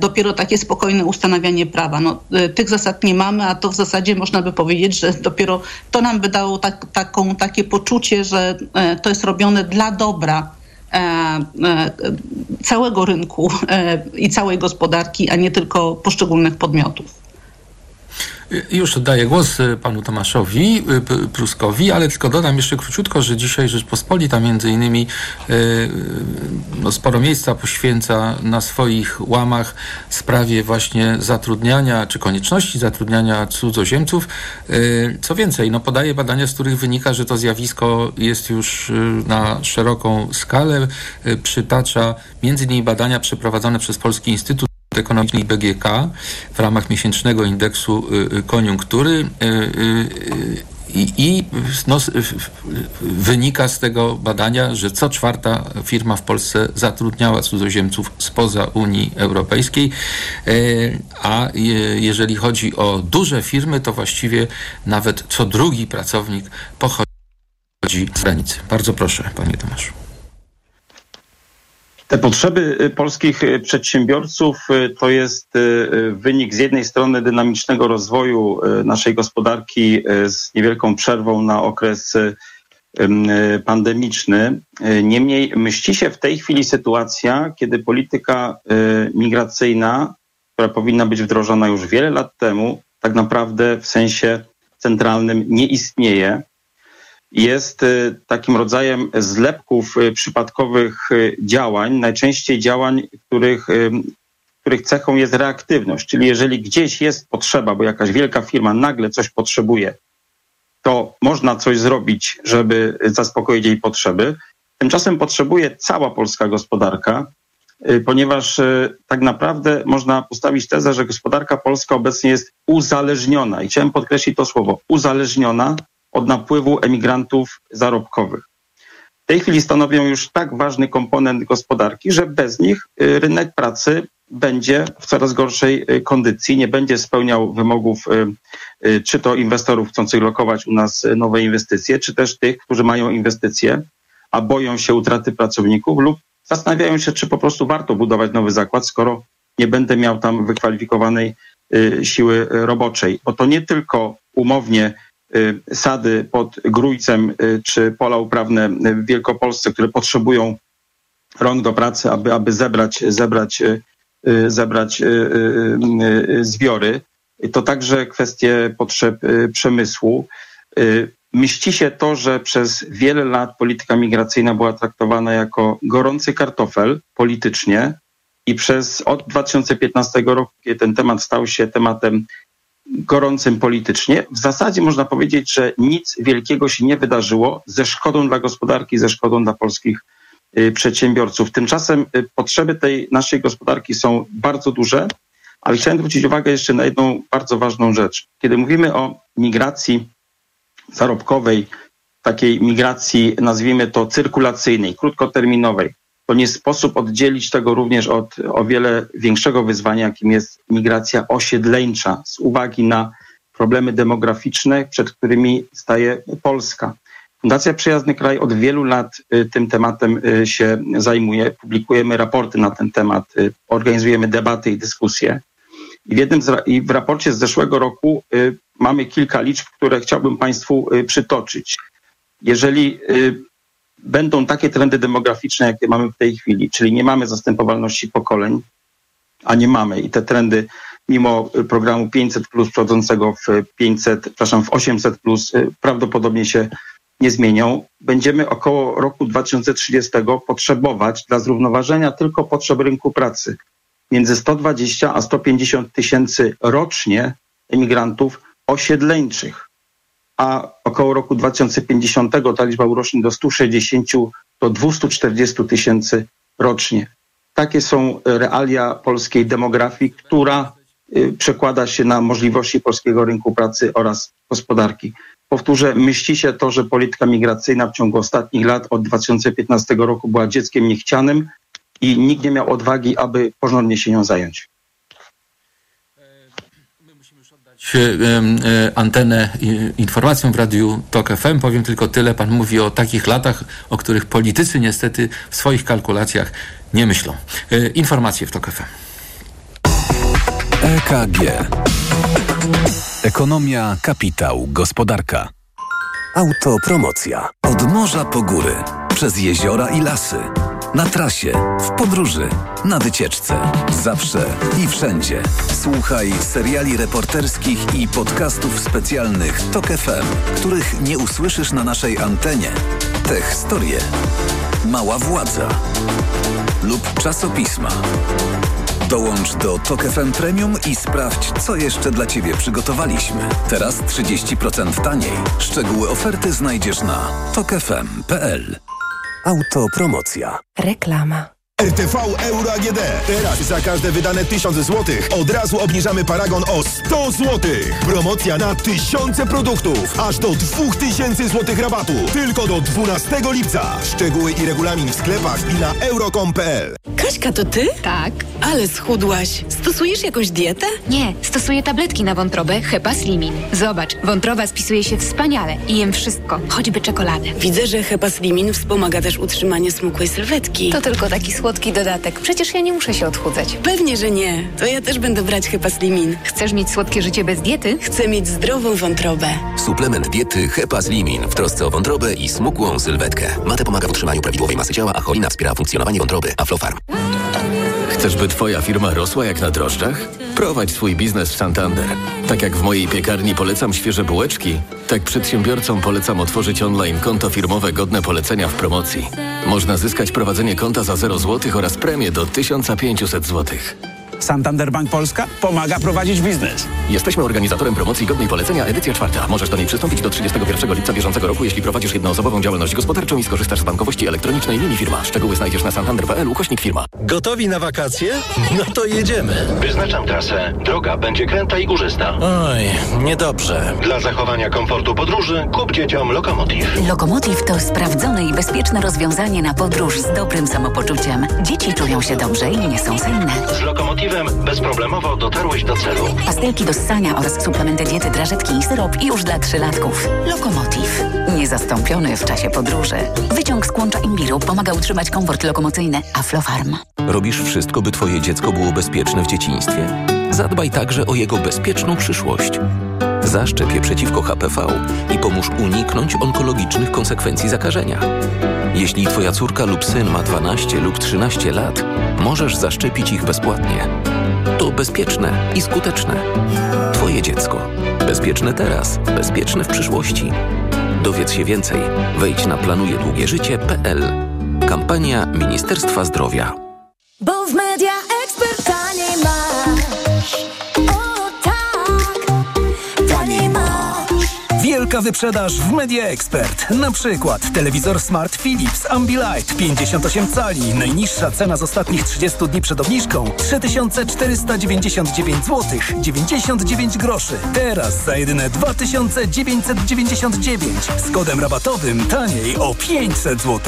dopiero takie spokojne ustanawianie prawa. No, tych zasad nie mamy, a to w zasadzie można by powiedzieć, że dopiero to nam by dało tak, taką, takie poczucie, że e, to jest robione dla dobra e, e, całego rynku i całej gospodarki, a nie tylko poszczególnych podmiotów. Już oddaję głos y, panu Tomaszowi y, Pruskowi, ale tylko dodam jeszcze króciutko, że dzisiaj Rzeczpospolita między innymi y, no, sporo miejsca poświęca na swoich łamach sprawie właśnie zatrudniania, czy konieczności zatrudniania cudzoziemców. Co więcej, no, podaje badania, z których wynika, że to zjawisko jest już na szeroką skalę. Przytacza między innymi badania przeprowadzone przez Polski Instytut Ekonomiczny BGK w ramach miesięcznego indeksu koniunktury i, i no, wynika z tego badania, że co czwarta firma w Polsce zatrudniała cudzoziemców spoza Unii Europejskiej, e, a jeżeli chodzi o duże firmy, to właściwie nawet co drugi pracownik pochodzi z granicy. Bardzo proszę, panie Tomaszu. Te potrzeby y, polskich y, przedsiębiorców y, to jest wynik z jednej strony dynamicznego rozwoju naszej gospodarki z niewielką przerwą na okres pandemiczny. Niemniej mści się w tej chwili sytuacja, kiedy polityka migracyjna, która powinna być wdrożona już wiele lat temu, tak naprawdę w sensie centralnym nie istnieje jest y, takim rodzajem zlepków y, przypadkowych y, działań, najczęściej działań, których, których cechą jest reaktywność. Czyli jeżeli gdzieś jest potrzeba, bo jakaś wielka firma nagle coś potrzebuje, to można coś zrobić, żeby zaspokoić jej potrzeby. Tymczasem potrzebuje cała polska gospodarka, ponieważ tak naprawdę można postawić tezę, że gospodarka polska obecnie jest uzależniona. I chciałem podkreślić to słowo uzależniona od napływu emigrantów zarobkowych. W tej chwili stanowią już tak ważny komponent gospodarki, że bez nich y, rynek pracy będzie w coraz gorszej y, kondycji, nie będzie spełniał wymogów y, czy to inwestorów chcących lokować u nas nowe inwestycje, czy też tych, którzy mają inwestycje, a boją się utraty pracowników lub zastanawiają się, czy po prostu warto budować nowy zakład, skoro nie będę miał tam wykwalifikowanej siły roboczej. Bo to nie tylko umownie sady pod Grójcem y, czy pola uprawne w Wielkopolsce, które potrzebują rąk do pracy, aby, aby zebrać, zebrać, y, zebrać zbiory. To także kwestie potrzeb przemysłu. Mści się to, że przez wiele lat polityka migracyjna była traktowana jako gorący kartofel politycznie i przez od 2015 roku, kiedy ten temat stał się tematem gorącym politycznie. W zasadzie można powiedzieć, że nic wielkiego się nie wydarzyło ze szkodą dla gospodarki, ze szkodą dla polskich y, przedsiębiorców. Tymczasem y, potrzeby tej naszej gospodarki są bardzo duże, ale chciałem zwrócić uwagę jeszcze na jedną bardzo ważną rzecz. Kiedy mówimy o migracji zarobkowej, takiej migracji, nazwijmy to cyrkulacyjnej, krótkoterminowej, to nie sposób oddzielić tego również od o wiele większego wyzwania, jakim jest migracja osiedleńcza, z uwagi na problemy demograficzne, przed którymi staje Polska. Fundacja Przyjazny Kraj od wielu lat y, tym tematem y, się zajmuje. Publikujemy raporty na ten temat, y, organizujemy debaty i dyskusje. I w, jednym z, i w raporcie z zeszłego roku mamy kilka liczb, które chciałbym Państwu przytoczyć. Jeżeli będą takie trendy demograficzne, jakie mamy w tej chwili, czyli nie mamy zastępowalności pokoleń, a nie mamy. I te trendy mimo programu 500 plus przechodzącego w 500, przepraszam, w 800 plus y, prawdopodobnie się nie zmienią. Będziemy około roku 2030 potrzebować dla zrównoważenia tylko potrzeb rynku pracy. Między 120 a 150 tysięcy rocznie emigrantów osiedleńczych a około roku 2050 ta liczba urośnie do 160 do 240 tysięcy rocznie. Takie są realia polskiej demografii, która y, przekłada się na możliwości polskiego rynku pracy oraz gospodarki. Powtórzę, myśli się to, że polityka migracyjna w ciągu ostatnich lat od 2015 roku była dzieckiem niechcianym i nikt nie miał odwagi, aby porządnie się nią zająć. E, antenę informacją w radiu TOK FM. Powiem tylko tyle. Pan mówi o takich latach, o których politycy niestety w swoich kalkulacjach nie myślą. E, informacje w TOK FM. EKG. Ekonomia, kapitał, gospodarka. Autopromocja. Od morza po góry, przez jeziora i lasy na trasie, w podróży, na wycieczce. Zawsze i wszędzie. Słuchaj seriali reporterskich i podcastów specjalnych TOK FM, których nie usłyszysz na naszej antenie. Te historie. Mała władza. Lub czasopisma. Dołącz do TOK FM Premium i sprawdź, co jeszcze dla Ciebie przygotowaliśmy. Teraz 30% taniej. Szczegóły oferty znajdziesz na tokefm.pl. Autopromocja. Reklama. RTV Euro AGD. Teraz za każde wydane 1000 zł od razu obniżamy paragon o 100 zł. Promocja na tysiące produktów. Aż do 2000 zł rabatu. Tylko do 12 lipca. Szczegóły i regulamin w sklepach i na euro.com.pl. Kaśka, to ty? Tak. Ale schudłaś. Stosujesz jakąś dietę? Nie, stosuję tabletki na wątrobę Hepa Slimin. Zobacz, wątroba spisuje się wspaniale i jem wszystko, choćby czekoladę. Widzę, że Hepaslimin wspomaga też utrzymanie smukłej sylwetki. To tylko taki słodki dodatek. Przecież ja nie muszę się odchudzać. Pewnie, że nie. To ja też będę brać Hepaslimin. Chcesz mieć słodkie życie bez diety? Chcę mieć zdrową wątrobę. Suplement diety Hepas Limin w trosce o wątrobę i smukłą sylwetkę. Mate pomaga w utrzymaniu prawidłowej masy ciała, a cholina wspiera funkcjonowanie wątroby. Aflofarm. Chcesz, by twoja firma rosła jak na drożdżach? Prowadź swój biznes w Santander. Tak jak w mojej piekarni polecam świeże bułeczki, tak przedsiębiorcom polecam otworzyć online konto firmowe godne polecenia w promocji. Można zyskać prowadzenie konta za 0 zł oraz premię do 1500 zł. Santander Bank Polska pomaga prowadzić biznes. Jesteśmy organizatorem promocji godnej polecenia edycja czwarta. Możesz do niej przystąpić do 31 lipca bieżącego roku, jeśli prowadzisz jednoosobową działalność gospodarczą i skorzystasz z bankowości elektronicznej linii firma. Szczegóły znajdziesz na santander.pl ukośnik firma. Gotowi na wakacje? No to jedziemy. Wyznaczam trasę. Droga będzie kręta i górzysta. Oj, niedobrze. Dla zachowania komfortu podróży kup dzieciom Lokomotiv. Lokomotiv to sprawdzone i bezpieczne rozwiązanie na podróż z dobrym samopoczuciem. Dzieci czują się dobrze i nie są senne. Z Lokomotivem bezproblemowo dotarłeś do celu. Pastelki do ssania oraz suplementy diety, drażetki i syrop już dla trzylatków. Lokomotiv. Niezastąpiony w czasie podróży. Wyciąg z kłącza imbiru pomaga utrzymać komfort lokomocyjny. Aflofarm. Robisz wszystko, by twoje dziecko było bezpieczne w dzieciństwie? Zadbaj także o jego bezpieczną przyszłość. Zaszczep je przeciwko HPV i pomóż uniknąć onkologicznych konsekwencji zakażenia. Jeśli twoja córka lub syn ma 12 lub 13 lat, możesz zaszczepić ich bezpłatnie. To bezpieczne i skuteczne. Twoje dziecko. Bezpieczne teraz, bezpieczne w przyszłości. Dowiedz się więcej. Wejdź na planujedługieżycie.pl. Kampania Ministerstwa Zdrowia. Wielka wyprzedaż w Media Expert. Na przykład telewizor Smart Philips Ambilight 58 cali. Najniższa cena z ostatnich 30 dni przed obniżką 3499 zł 99 groszy. Teraz za jedyne 2999 z kodem rabatowym taniej o 500 zł.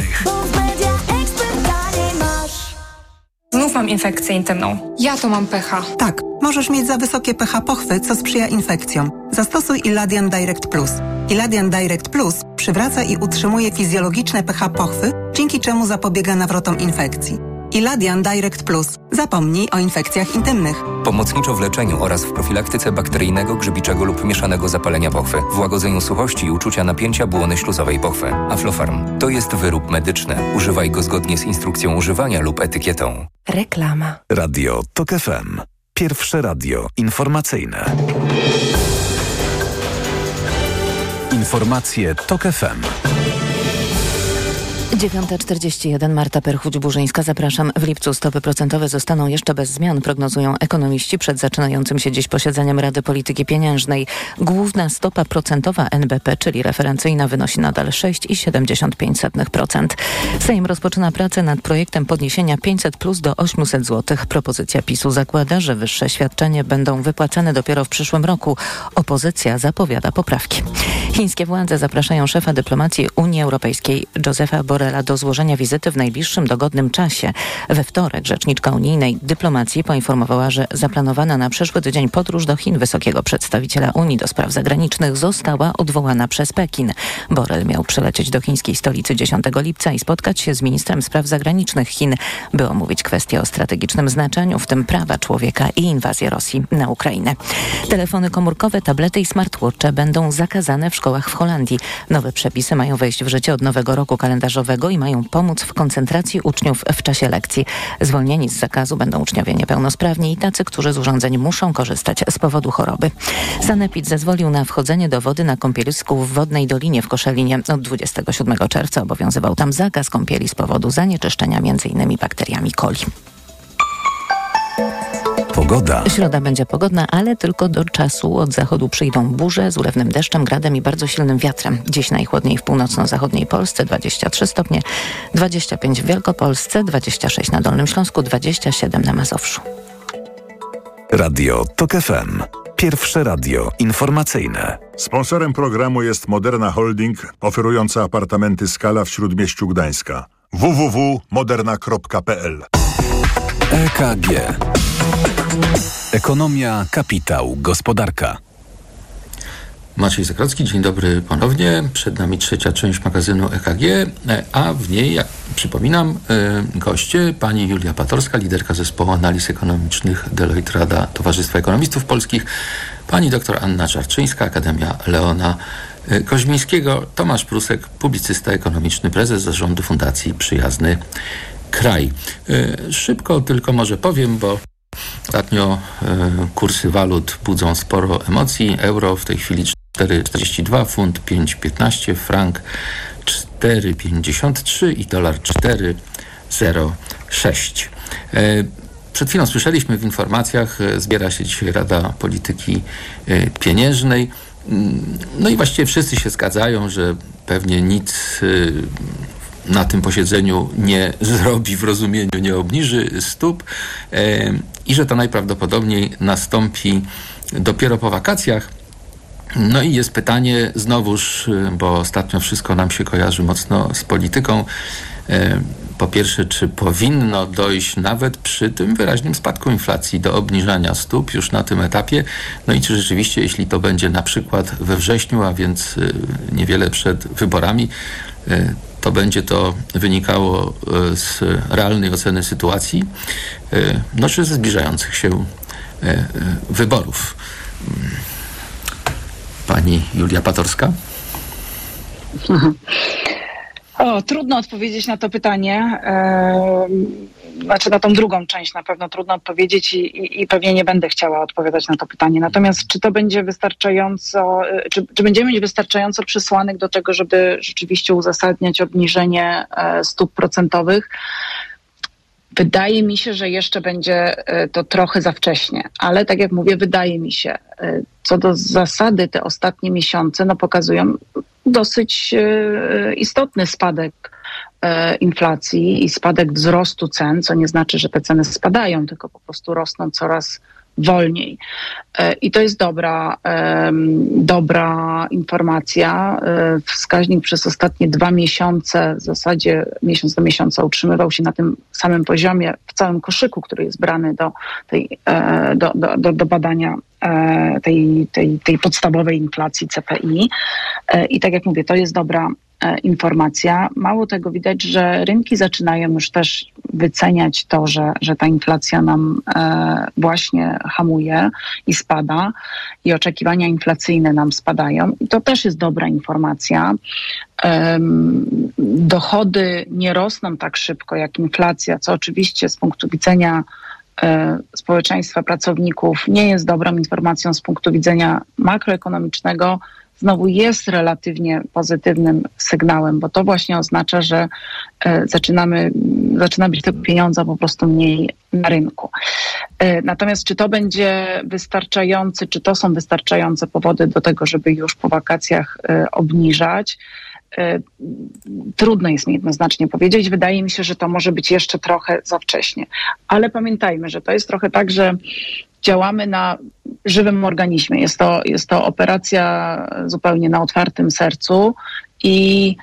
Znów mam infekcję intymną. Ja to mam pH. Tak, możesz mieć za wysokie pH pochwy, co sprzyja infekcjom. Zastosuj Iladian Direct Plus. Iladian Direct Plus przywraca i utrzymuje fizjologiczne pH pochwy, dzięki czemu zapobiega nawrotom infekcji. Iladian Direct Plus. Zapomnij o infekcjach intymnych. Pomocniczo w leczeniu oraz w profilaktyce bakteryjnego, grzybiczego lub mieszanego zapalenia pochwy, w łagodzeniu suchości i uczucia napięcia błony śluzowej pochwy. Aflofarm to jest wyrób medyczny. Używaj go zgodnie z instrukcją używania lub etykietą. Reklama. Radio TOK FM. Pierwsze radio informacyjne. Informacje TOK FM. 9.41 Marta Perchuć-Burzyńska. Zapraszam. W lipcu stopy procentowe zostaną jeszcze bez zmian, prognozują ekonomiści przed zaczynającym się dziś posiedzeniem Rady Polityki Pieniężnej. Główna stopa procentowa NBP, czyli referencyjna, wynosi nadal 6,75%. Sejm rozpoczyna pracę nad projektem podniesienia 500 plus do 800 zł. Propozycja PiSu zakłada, że wyższe świadczenie będą wypłacane dopiero w przyszłym roku. Opozycja zapowiada poprawki. Chińskie władze zapraszają szefa dyplomacji Unii Europejskiej Josefa Borrella do złożenia wizyty w najbliższym dogodnym czasie. We wtorek rzeczniczka unijnej dyplomacji poinformowała, że zaplanowana na przyszły tydzień podróż do Chin wysokiego przedstawiciela Unii do spraw zagranicznych została odwołana przez Pekin. Borrell miał przylecieć do chińskiej stolicy 10 lipca i spotkać się z ministrem spraw zagranicznych Chin, by omówić kwestie o strategicznym znaczeniu, w tym prawa człowieka i inwazję Rosji na Ukrainę. Telefony komórkowe, tablety i smartwatche będą zakazane w szkołach w Holandii. Nowe przepisy mają wejść w życie od nowego roku kalendarzowego i mają pomóc w koncentracji uczniów w czasie lekcji. Zwolnieni z zakazu będą uczniowie niepełnosprawni i tacy, którzy z urządzeń muszą korzystać z powodu choroby. Sanepid zezwolił na wchodzenie do wody na kąpielisku w Wodnej Dolinie w Koszalinie. Od 27 czerwca obowiązywał tam zakaz kąpieli z powodu zanieczyszczenia m.in. bakteriami coli. Pogoda. Środa będzie pogodna, ale tylko do czasu. Od zachodu przyjdą burze z ulewnym deszczem, gradem i bardzo silnym wiatrem. Dziś najchłodniej w północno-zachodniej Polsce 23 stopnie, 25 w Wielkopolsce, 26 na Dolnym Śląsku, 27 na Mazowszu. Radio TOK FM. Pierwsze radio informacyjne. Sponsorem programu jest Moderna Holding, oferująca apartamenty Skala w Śródmieściu Gdańska. www.moderna.pl EKG. Ekonomia, kapitał, gospodarka. Maciej Zakrocki, dzień dobry ponownie. Przed nami trzecia część magazynu EKG, e, a w niej, jak przypominam, e, goście pani Julia Patorska, liderka zespołu analiz ekonomicznych Deloitte Rada Towarzystwa Ekonomistów Polskich, pani dr Anna Czarczyńska, Akademia Leona e, Koźmińskiego, Tomasz Prusek, publicysta ekonomiczny, prezes zarządu Fundacji Przyjazny Kraj. Szybko tylko może powiem, bo Ostatnio kursy walut budzą sporo emocji. Euro w tej chwili 4,42, funt 5,15, frank 4,53 i dolar 4,06. Przed chwilą słyszeliśmy w informacjach, zbiera się dzisiaj Rada Polityki Pieniężnej. No i właściwie wszyscy się zgadzają, że pewnie nic na tym posiedzeniu nie zrobi w rozumieniu, nie obniży stóp i że to najprawdopodobniej nastąpi dopiero po wakacjach. No i jest pytanie znowuż, bo ostatnio wszystko nam się kojarzy mocno z polityką. Po pierwsze, czy powinno dojść nawet przy tym wyraźnym spadku inflacji do obniżania stóp już na tym etapie? No i czy rzeczywiście, jeśli to będzie na przykład we wrześniu, a więc niewiele przed wyborami, to będzie to wynikało z realnej oceny sytuacji, no czy ze zbliżających się wyborów. Pani Julia Patorska? O, trudno odpowiedzieć na to pytanie. Znaczy na tą drugą część na pewno trudno odpowiedzieć i, i, i, pewnie nie będę chciała odpowiadać na to pytanie. Natomiast czy to będzie wystarczająco, czy, czy będziemy mieć wystarczająco przesłanek do tego, żeby rzeczywiście uzasadniać obniżenie e, stóp procentowych? Wydaje mi się, że jeszcze będzie to trochę za wcześnie, ale tak jak mówię, wydaje mi się, co do zasady te ostatnie miesiące no, pokazują dosyć istotny spadek inflacji i spadek wzrostu cen, co nie znaczy, że te ceny spadają, tylko po prostu rosną coraz wolniej. I to jest dobra, dobra informacja. Wskaźnik przez ostatnie dwa miesiące, w zasadzie miesiąc do miesiąca utrzymywał się na tym samym poziomie w całym koszyku, który jest brany do, tej, do, do, do, do badania tej, tej, tej podstawowej inflacji CPI. I tak jak mówię, to jest dobra informacja. Mało tego widać, że rynki zaczynają już też wyceniać to, że, że ta inflacja nam właśnie hamuje i spada i oczekiwania inflacyjne nam spadają. I to też jest dobra informacja. Dochody nie rosną tak szybko jak inflacja, co oczywiście z punktu widzenia społeczeństwa pracowników nie jest dobrą informacją z punktu widzenia makroekonomicznego, znowu jest relatywnie pozytywnym sygnałem, bo to właśnie oznacza, że zaczynamy, zaczyna być tego pieniądza po prostu mniej na rynku. Natomiast czy to będzie wystarczający, czy to są wystarczające powody do tego, żeby już po wakacjach obniżać? Trudno jest mi jednoznacznie powiedzieć. Wydaje mi się, że to może być jeszcze trochę za wcześnie. Ale pamiętajmy, że to jest trochę tak, że działamy na żywym organizmie. Jest to, jest to operacja zupełnie na otwartym sercu i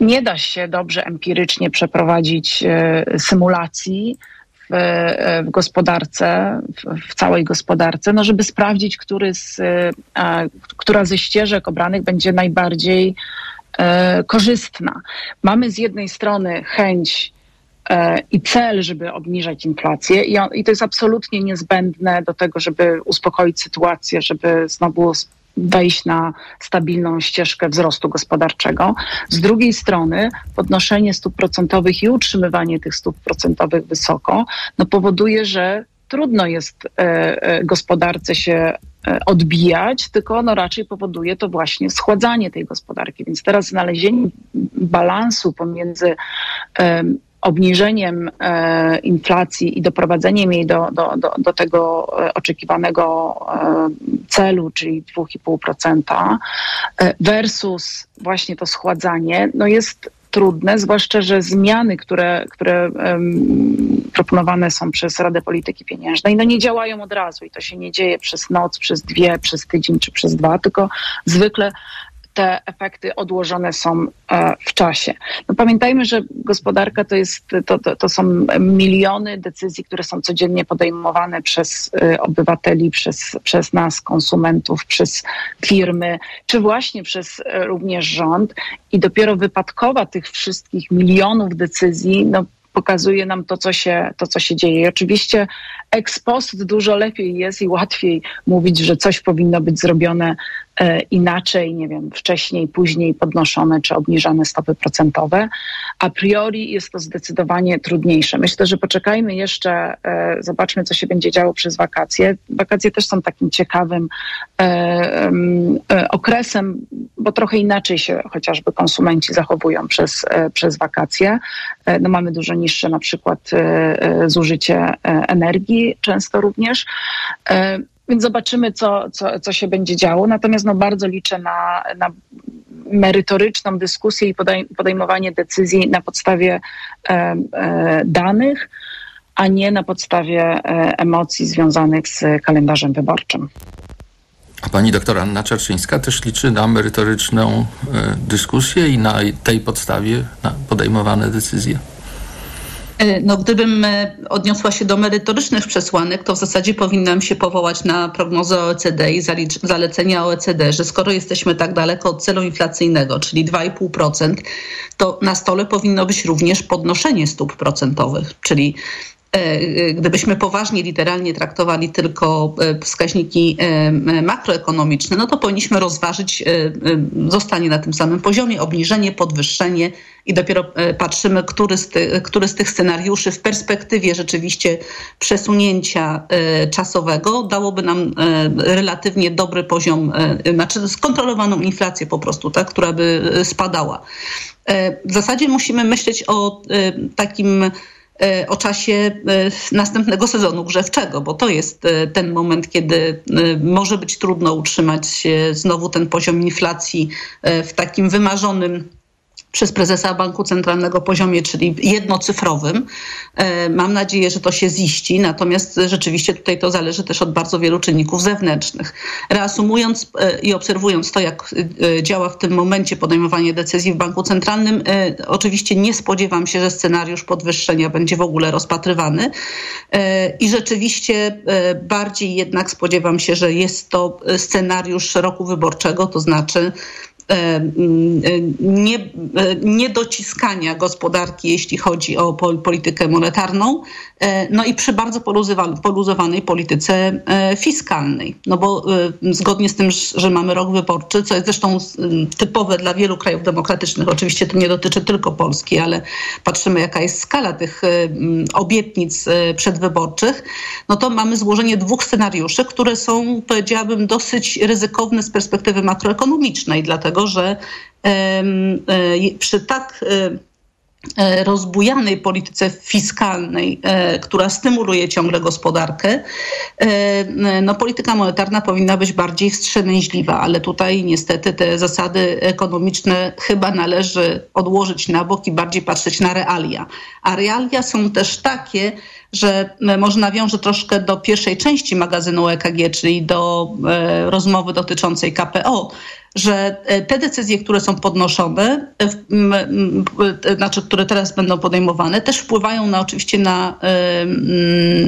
nie da się dobrze empirycznie przeprowadzić symulacji w, w gospodarce, w, w, całej gospodarce, no żeby sprawdzić, który z, która ze ścieżek obranych będzie najbardziej korzystna. Mamy z jednej strony chęć i cel, żeby obniżać inflację, I, to jest absolutnie niezbędne do tego, żeby uspokoić sytuację, żeby znowu wejść na stabilną ścieżkę wzrostu gospodarczego. Z drugiej strony podnoszenie stóp procentowych i utrzymywanie tych stóp procentowych wysoko no powoduje, że trudno jest e, e, gospodarce się odbijać, tylko no raczej powoduje to właśnie schładzanie tej gospodarki. Więc teraz znalezienie balansu pomiędzy obniżeniem e, inflacji i doprowadzeniem jej do, do, do, do tego e, oczekiwanego e, celu, czyli 2,5% e, versus właśnie to schładzanie, no jest trudne, zwłaszcza, że zmiany, które, które um, proponowane są przez Radę Polityki Pieniężnej, no nie działają od razu i to się nie dzieje przez noc, przez dwie, przez tydzień czy przez dwa, tylko zwykle te efekty odłożone są e, w czasie. No pamiętajmy, że gospodarka to, jest, to, to, to są miliony decyzji, które są codziennie podejmowane przez e, obywateli, przez, przez nas, konsumentów, przez firmy, czy właśnie przez e, również rząd. I dopiero wypadkowa tych wszystkich milionów decyzji no, pokazuje nam to co, się, to, co się dzieje. I oczywiście ex post dużo lepiej jest i łatwiej mówić, że coś powinno być zrobione inaczej, nie wiem, wcześniej, później podnoszone czy obniżane stopy procentowe. A priori jest to zdecydowanie trudniejsze. Myślę, że poczekajmy jeszcze, e, zobaczmy, co się będzie działo przez wakacje. Wakacje też są takim ciekawym e, e, okresem, bo trochę inaczej się chociażby konsumenci zachowują przez, e, przez wakacje. E, no mamy dużo niższe na przykład zużycie energii, często również. Więc zobaczymy, co, co, co się będzie działo. Natomiast no, bardzo liczę na, na merytoryczną dyskusję i podej podejmowanie decyzji na podstawie e, e, danych, a nie na podstawie e, emocji związanych z kalendarzem wyborczym. A pani doktor Anna Czarczyńska też liczy na merytoryczną e, dyskusję i na tej podstawie na podejmowane decyzje. E, no, gdybym e, odniosła się do merytorycznych przesłanek, to w zasadzie powinnam się powołać na prognozę OECD i zalecenia OECD, że skoro jesteśmy tak daleko od celu inflacyjnego, czyli 2,5%, to na stole powinno być również podnoszenie stóp procentowych, czyli gdybyśmy poważnie, literalnie traktowali tylko e, wskaźniki e, makroekonomiczne, no to powinniśmy rozważyć zostanie na tym samym poziomie, obniżenie, podwyższenie i dopiero patrzymy, który z, ty, który z tych scenariuszy w perspektywie rzeczywiście przesunięcia czasowego dałoby nam relatywnie dobry poziom, znaczy skontrolowaną inflację po prostu, tak, która by spadała. W zasadzie musimy myśleć o takim E, o czasie e, następnego sezonu grzewczego, bo to jest e, ten moment, kiedy może być trudno utrzymać znowu ten poziom inflacji w takim wymarzonym przez prezesa Banku Centralnego poziomie, czyli jednocyfrowym. E, mam nadzieję, że to się ziści, natomiast rzeczywiście tutaj to zależy też od bardzo wielu czynników zewnętrznych. Reasumując e, i obserwując to, jak e, działa w tym momencie podejmowanie decyzji w Banku Centralnym, oczywiście nie spodziewam się, że scenariusz podwyższenia będzie w ogóle rozpatrywany i rzeczywiście bardziej jednak spodziewam się, że jest to scenariusz roku wyborczego, to znaczy E, mm, e, nie, e, niedociskania gospodarki, jeśli chodzi o politykę monetarną, no i przy bardzo poluzowanej polityce fiskalnej. No bo zgodnie z tym, że mamy rok wyborczy, co jest zresztą typowe dla wielu krajów demokratycznych, oczywiście to nie dotyczy tylko Polski, ale patrzymy jaka jest skala tych obietnic przedwyborczych, no to mamy złożenie dwóch scenariuszy, które są, powiedziałabym, dosyć ryzykowne z perspektywy makroekonomicznej, dlatego dlatego że e, przy tak e, e, rozbujanej polityce fiskalnej, która stymuluje ciągle gospodarkę, no polityka monetarna powinna być bardziej wstrzemięźliwa, ale tutaj niestety te zasady ekonomiczne chyba należy odłożyć na bok i bardziej patrzeć na realia. A realia są też takie, że może nawiążę troszkę do pierwszej części magazynu EKG, czyli do rozmowy dotyczącej KPO, że e, te decyzje, które są podnoszone, e, znaczy, które teraz będą podejmowane, też wpływają na oczywiście na,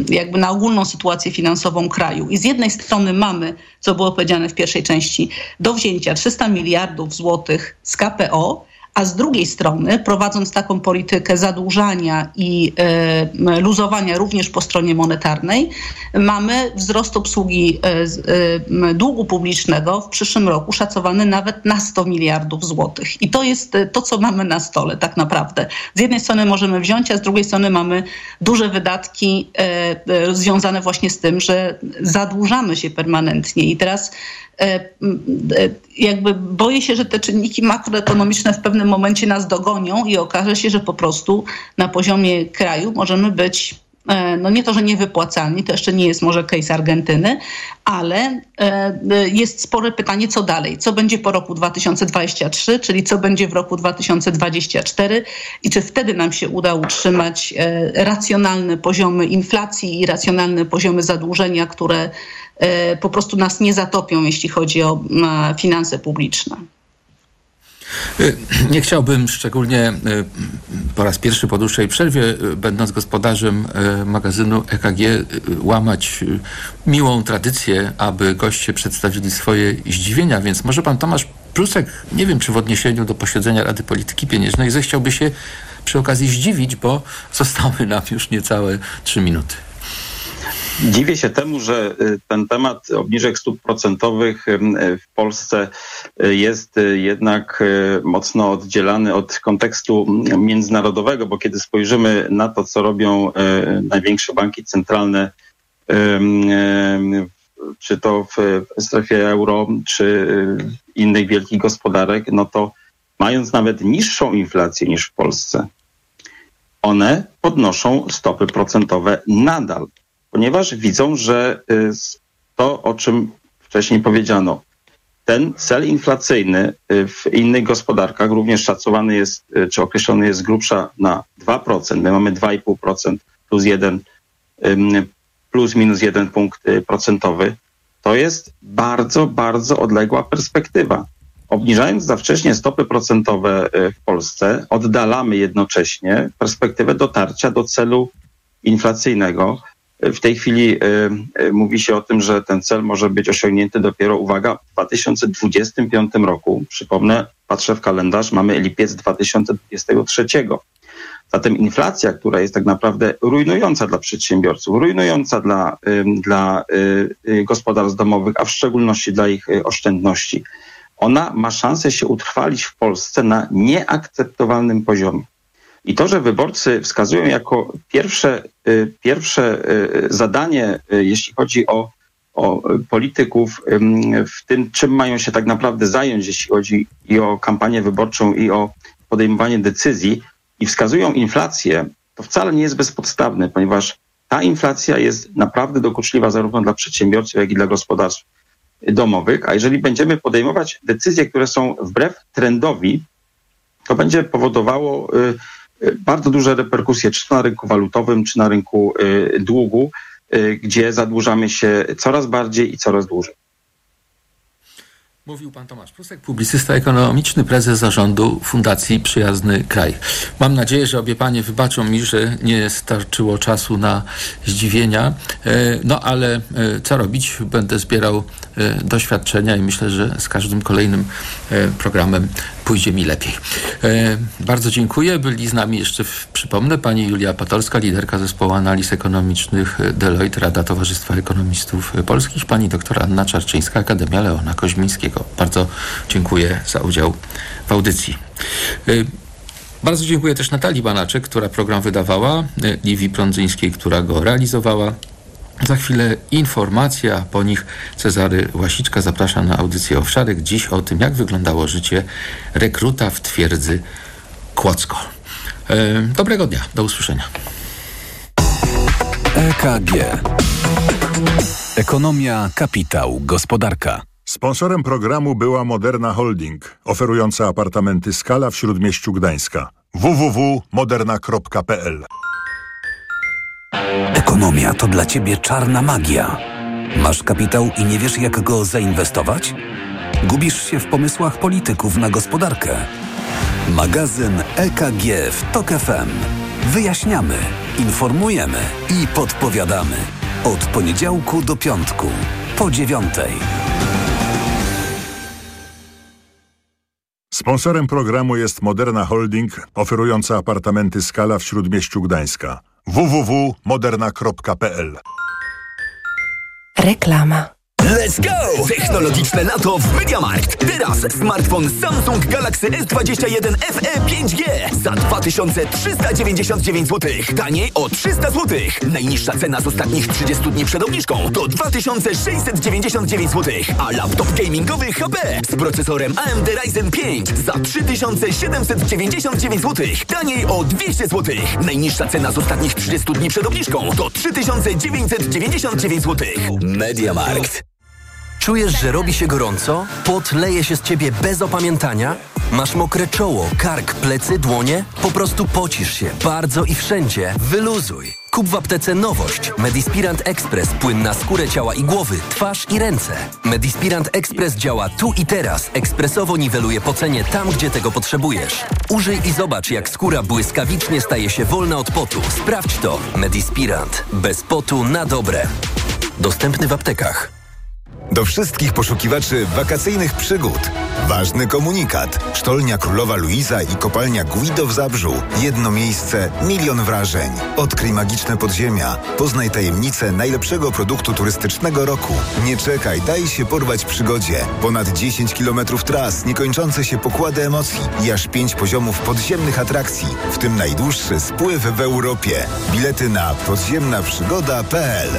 jakby na ogólną sytuację finansową kraju. I z jednej strony mamy, co było powiedziane w pierwszej części, do wzięcia 300 miliardów złotych z KPO, a z drugiej strony, prowadząc taką politykę zadłużania i e, luzowania również po stronie monetarnej, mamy wzrost obsługi e, e, długu publicznego w przyszłym roku szacowany nawet na 100 miliardów złotych. I to jest to, co mamy na stole tak naprawdę. Z jednej strony możemy wziąć, a z drugiej strony mamy duże wydatki związane właśnie z tym, że zadłużamy się permanentnie. I teraz jakby boję się, że te czynniki makroekonomiczne w pewnym pewnym momencie nas dogonią i okaże się, że po prostu na poziomie kraju możemy być e, no nie to, że niewypłacalni, to jeszcze nie jest może case Argentyny, ale e, jest spore pytanie, co dalej? Co będzie po roku 2023, czyli co będzie w roku 2024 i czy wtedy nam się uda utrzymać e, racjonalne poziomy inflacji i racjonalne poziomy zadłużenia, które po prostu nas nie zatopią, jeśli chodzi o finanse publiczne. Y, nie chciałbym szczególnie y, po raz pierwszy po dłuższej przerwie, y, będąc gospodarzem magazynu EKG, łamać miłą tradycję, aby goście przedstawili swoje zdziwienia, więc może pan Tomasz Prusek, nie wiem czy w odniesieniu do posiedzenia Rady Polityki Pieniężnej, zechciałby się przy okazji zdziwić, bo zostały nam już niecałe trzy minuty. Dziwię się temu, że y, ten temat obniżek stóp procentowych y, w Polsce y, jest jednak mocno oddzielany od kontekstu międzynarodowego, bo kiedy spojrzymy na to, co robią największe banki centralne, czy to w strefie euro, czy innych wielkich gospodarek, no to mając nawet niższą inflację niż w Polsce, one podnoszą stopy procentowe nadal ponieważ widzą, że y, to, o czym wcześniej powiedziano, ten cel inflacyjny y, w innych gospodarkach również szacowany jest, y, czy określony jest z grubsza na 2%. My mamy 2,5% plus 1, plus minus 1 punkt procentowy. To jest bardzo, bardzo odległa perspektywa. Obniżając za wcześnie stopy procentowe w Polsce, oddalamy jednocześnie perspektywę dotarcia do celu inflacyjnego, w tej chwili y, y, mówi się o tym, że ten cel może być osiągnięty dopiero, uwaga, w 2025 roku. Przypomnę, patrzę w kalendarz, mamy lipiec 2023. Zatem inflacja, która jest tak naprawdę rujnująca dla przedsiębiorców, rujnująca dla, y, dla gospodarstw domowych, a w szczególności dla ich oszczędności, ona ma szansę się utrwalić w Polsce na nieakceptowalnym poziomie. I to, że wyborcy wskazują jako pierwsze, y, pierwsze y, zadanie, y, jeśli chodzi o, o polityków, w tym, czym mają się tak naprawdę zająć, jeśli chodzi i o kampanię wyborczą, i o podejmowanie decyzji, i wskazują inflację, to wcale nie jest bezpodstawne, ponieważ ta inflacja jest naprawdę dokuczliwa zarówno dla przedsiębiorców, jak i dla gospodarstw domowych. A jeżeli będziemy podejmować decyzje, które są wbrew trendowi, to będzie powodowało bardzo duże reperkusje, czy na rynku walutowym, czy na rynku y, długu, y, gdzie zadłużamy się coraz bardziej i coraz dłużej. Mówił pan Tomasz Prusek, publicysta ekonomiczny, prezes zarządu Fundacji Przyjazny Kraj. Mam nadzieję, że obie panie wybaczą mi, że nie starczyło czasu na zdziwienia, e, no ale e, co robić? Będę zbierał doświadczenia i myślę, że z każdym kolejnym programem pójdzie mi lepiej. Bardzo dziękuję. Byli z nami jeszcze, przypomnę, pani Julia Patolska, liderka zespołu analiz ekonomicznych Deloitte, Rada Towarzystwa Ekonomistów Polskich, pani doktor Anna Czarczyńska, Akademia Leona Koźmińskiego. Bardzo dziękuję za udział w audycji. Bardzo dziękuję też Natalii Banaczek, która program wydawała, y, Liwi Prądzyńskiej, która go realizowała. Za chwilę informacja, po nich Cezary Łasiczka zaprasza na audycję Owszarek. Dziś o tym, jak wyglądało życie rekruta w twierdzy Kłodzko. Y, dobrego dnia, do usłyszenia. EKG Ekonomia, kapitał, gospodarka. Sponsorem programu była Moderna Holding, oferująca apartamenty Skala w Śródmieściu Gdańska. www.moderna.pl Ekonomia to dla Ciebie czarna magia. Masz kapitał i nie wiesz jak go zainwestować? Gubisz się w pomysłach polityków na gospodarkę? Magazyn EKG w TOK FM. Wyjaśniamy, informujemy i podpowiadamy. Od poniedziałku do piątku, po dziewiątej. Sponsorem programu jest Moderna Holding, oferująca apartamenty Skala w Śródmieściu Gdańska. www.moderna.pl Reklama. Let's go! Technologiczne lato w MediaMarkt. Teraz smartfon Samsung Galaxy S21 FE 5G za 2399 zł. Taniej o 300 zł. Najniższa cena z ostatnich 30 dni przed obniżką to 2699 zł. A laptop gamingowy HP z procesorem AMD Ryzen 5 za 3799 zł. Taniej o 200 zł. Najniższa cena z ostatnich 30 dni przed obniżką to 3999 zł. MediaMarkt. Czujesz, że robi się gorąco? Pot leje się z ciebie bez opamiętania? Masz mokre czoło, kark, plecy, dłonie? Po prostu pocisz się bardzo i wszędzie. Wyluzuj. Kup w aptece nowość. Medispirant Express. Płyn na skórę ciała i głowy, twarz i ręce. Medispirant Express działa tu i teraz. Ekspresowo niweluje pocenie tam, gdzie tego potrzebujesz. Użyj i zobacz, jak skóra błyskawicznie staje się wolna od potu. Sprawdź to. Medispirant. Bez potu na dobre. Dostępny w aptekach. Do wszystkich poszukiwaczy wakacyjnych przygód. Ważny komunikat. Sztolnia Królowa Luiza i kopalnia Guido w Zabrzu. Jedno miejsce, milion wrażeń. Odkryj magiczne podziemia. Poznaj tajemnicę najlepszego produktu turystycznego roku. Nie czekaj, daj się porwać przygodzie. Ponad 10 kilometrów tras, niekończące się pokłady emocji i aż 5 poziomów podziemnych atrakcji, w tym najdłuższy spływ w Europie. Bilety na podziemnaprzygoda.pl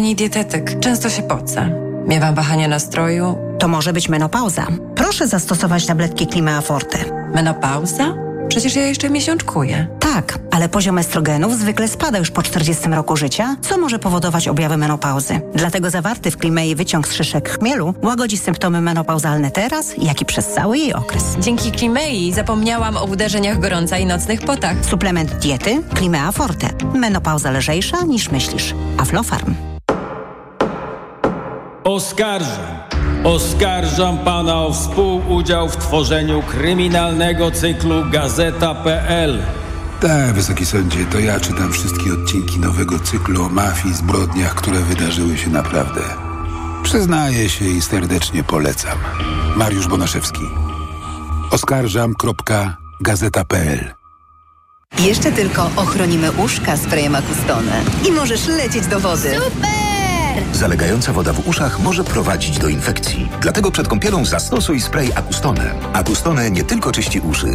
Pani dietetyk, często się pocę. Miewam wahania nastroju. To może być menopauza. Proszę zastosować tabletki Klimea Forte. Menopauza? Przecież ja jeszcze miesiączkuję. Tak, ale poziom estrogenów zwykle spada już po 40 roku życia, co może powodować objawy menopauzy. Dlatego zawarty w Klimei wyciąg z szyszek chmielu łagodzi symptomy menopauzalne teraz, jak i przez cały jej okres. Dzięki Klimei zapomniałam o uderzeniach gorąca i nocnych potach. Suplement diety Klimea Forte. Menopauza lżejsza niż myślisz. Aflofarm. Oskarżam. Oskarżam pana o współudział w tworzeniu kryminalnego cyklu Gazeta.pl. Tak, wysoki sądzie, to ja czytam wszystkie odcinki nowego cyklu o mafii, zbrodniach, które wydarzyły się naprawdę. Przyznaję się i serdecznie polecam. Mariusz Bonaszewski. Oskarżam.gazeta.pl Jeszcze tylko ochronimy uszka sprayem Acustone i możesz lecieć do wody. Super! Zalegająca woda w uszach może prowadzić do infekcji. Dlatego przed kąpielą zastosuj spray Acustone. Acustone nie tylko czyści uszy,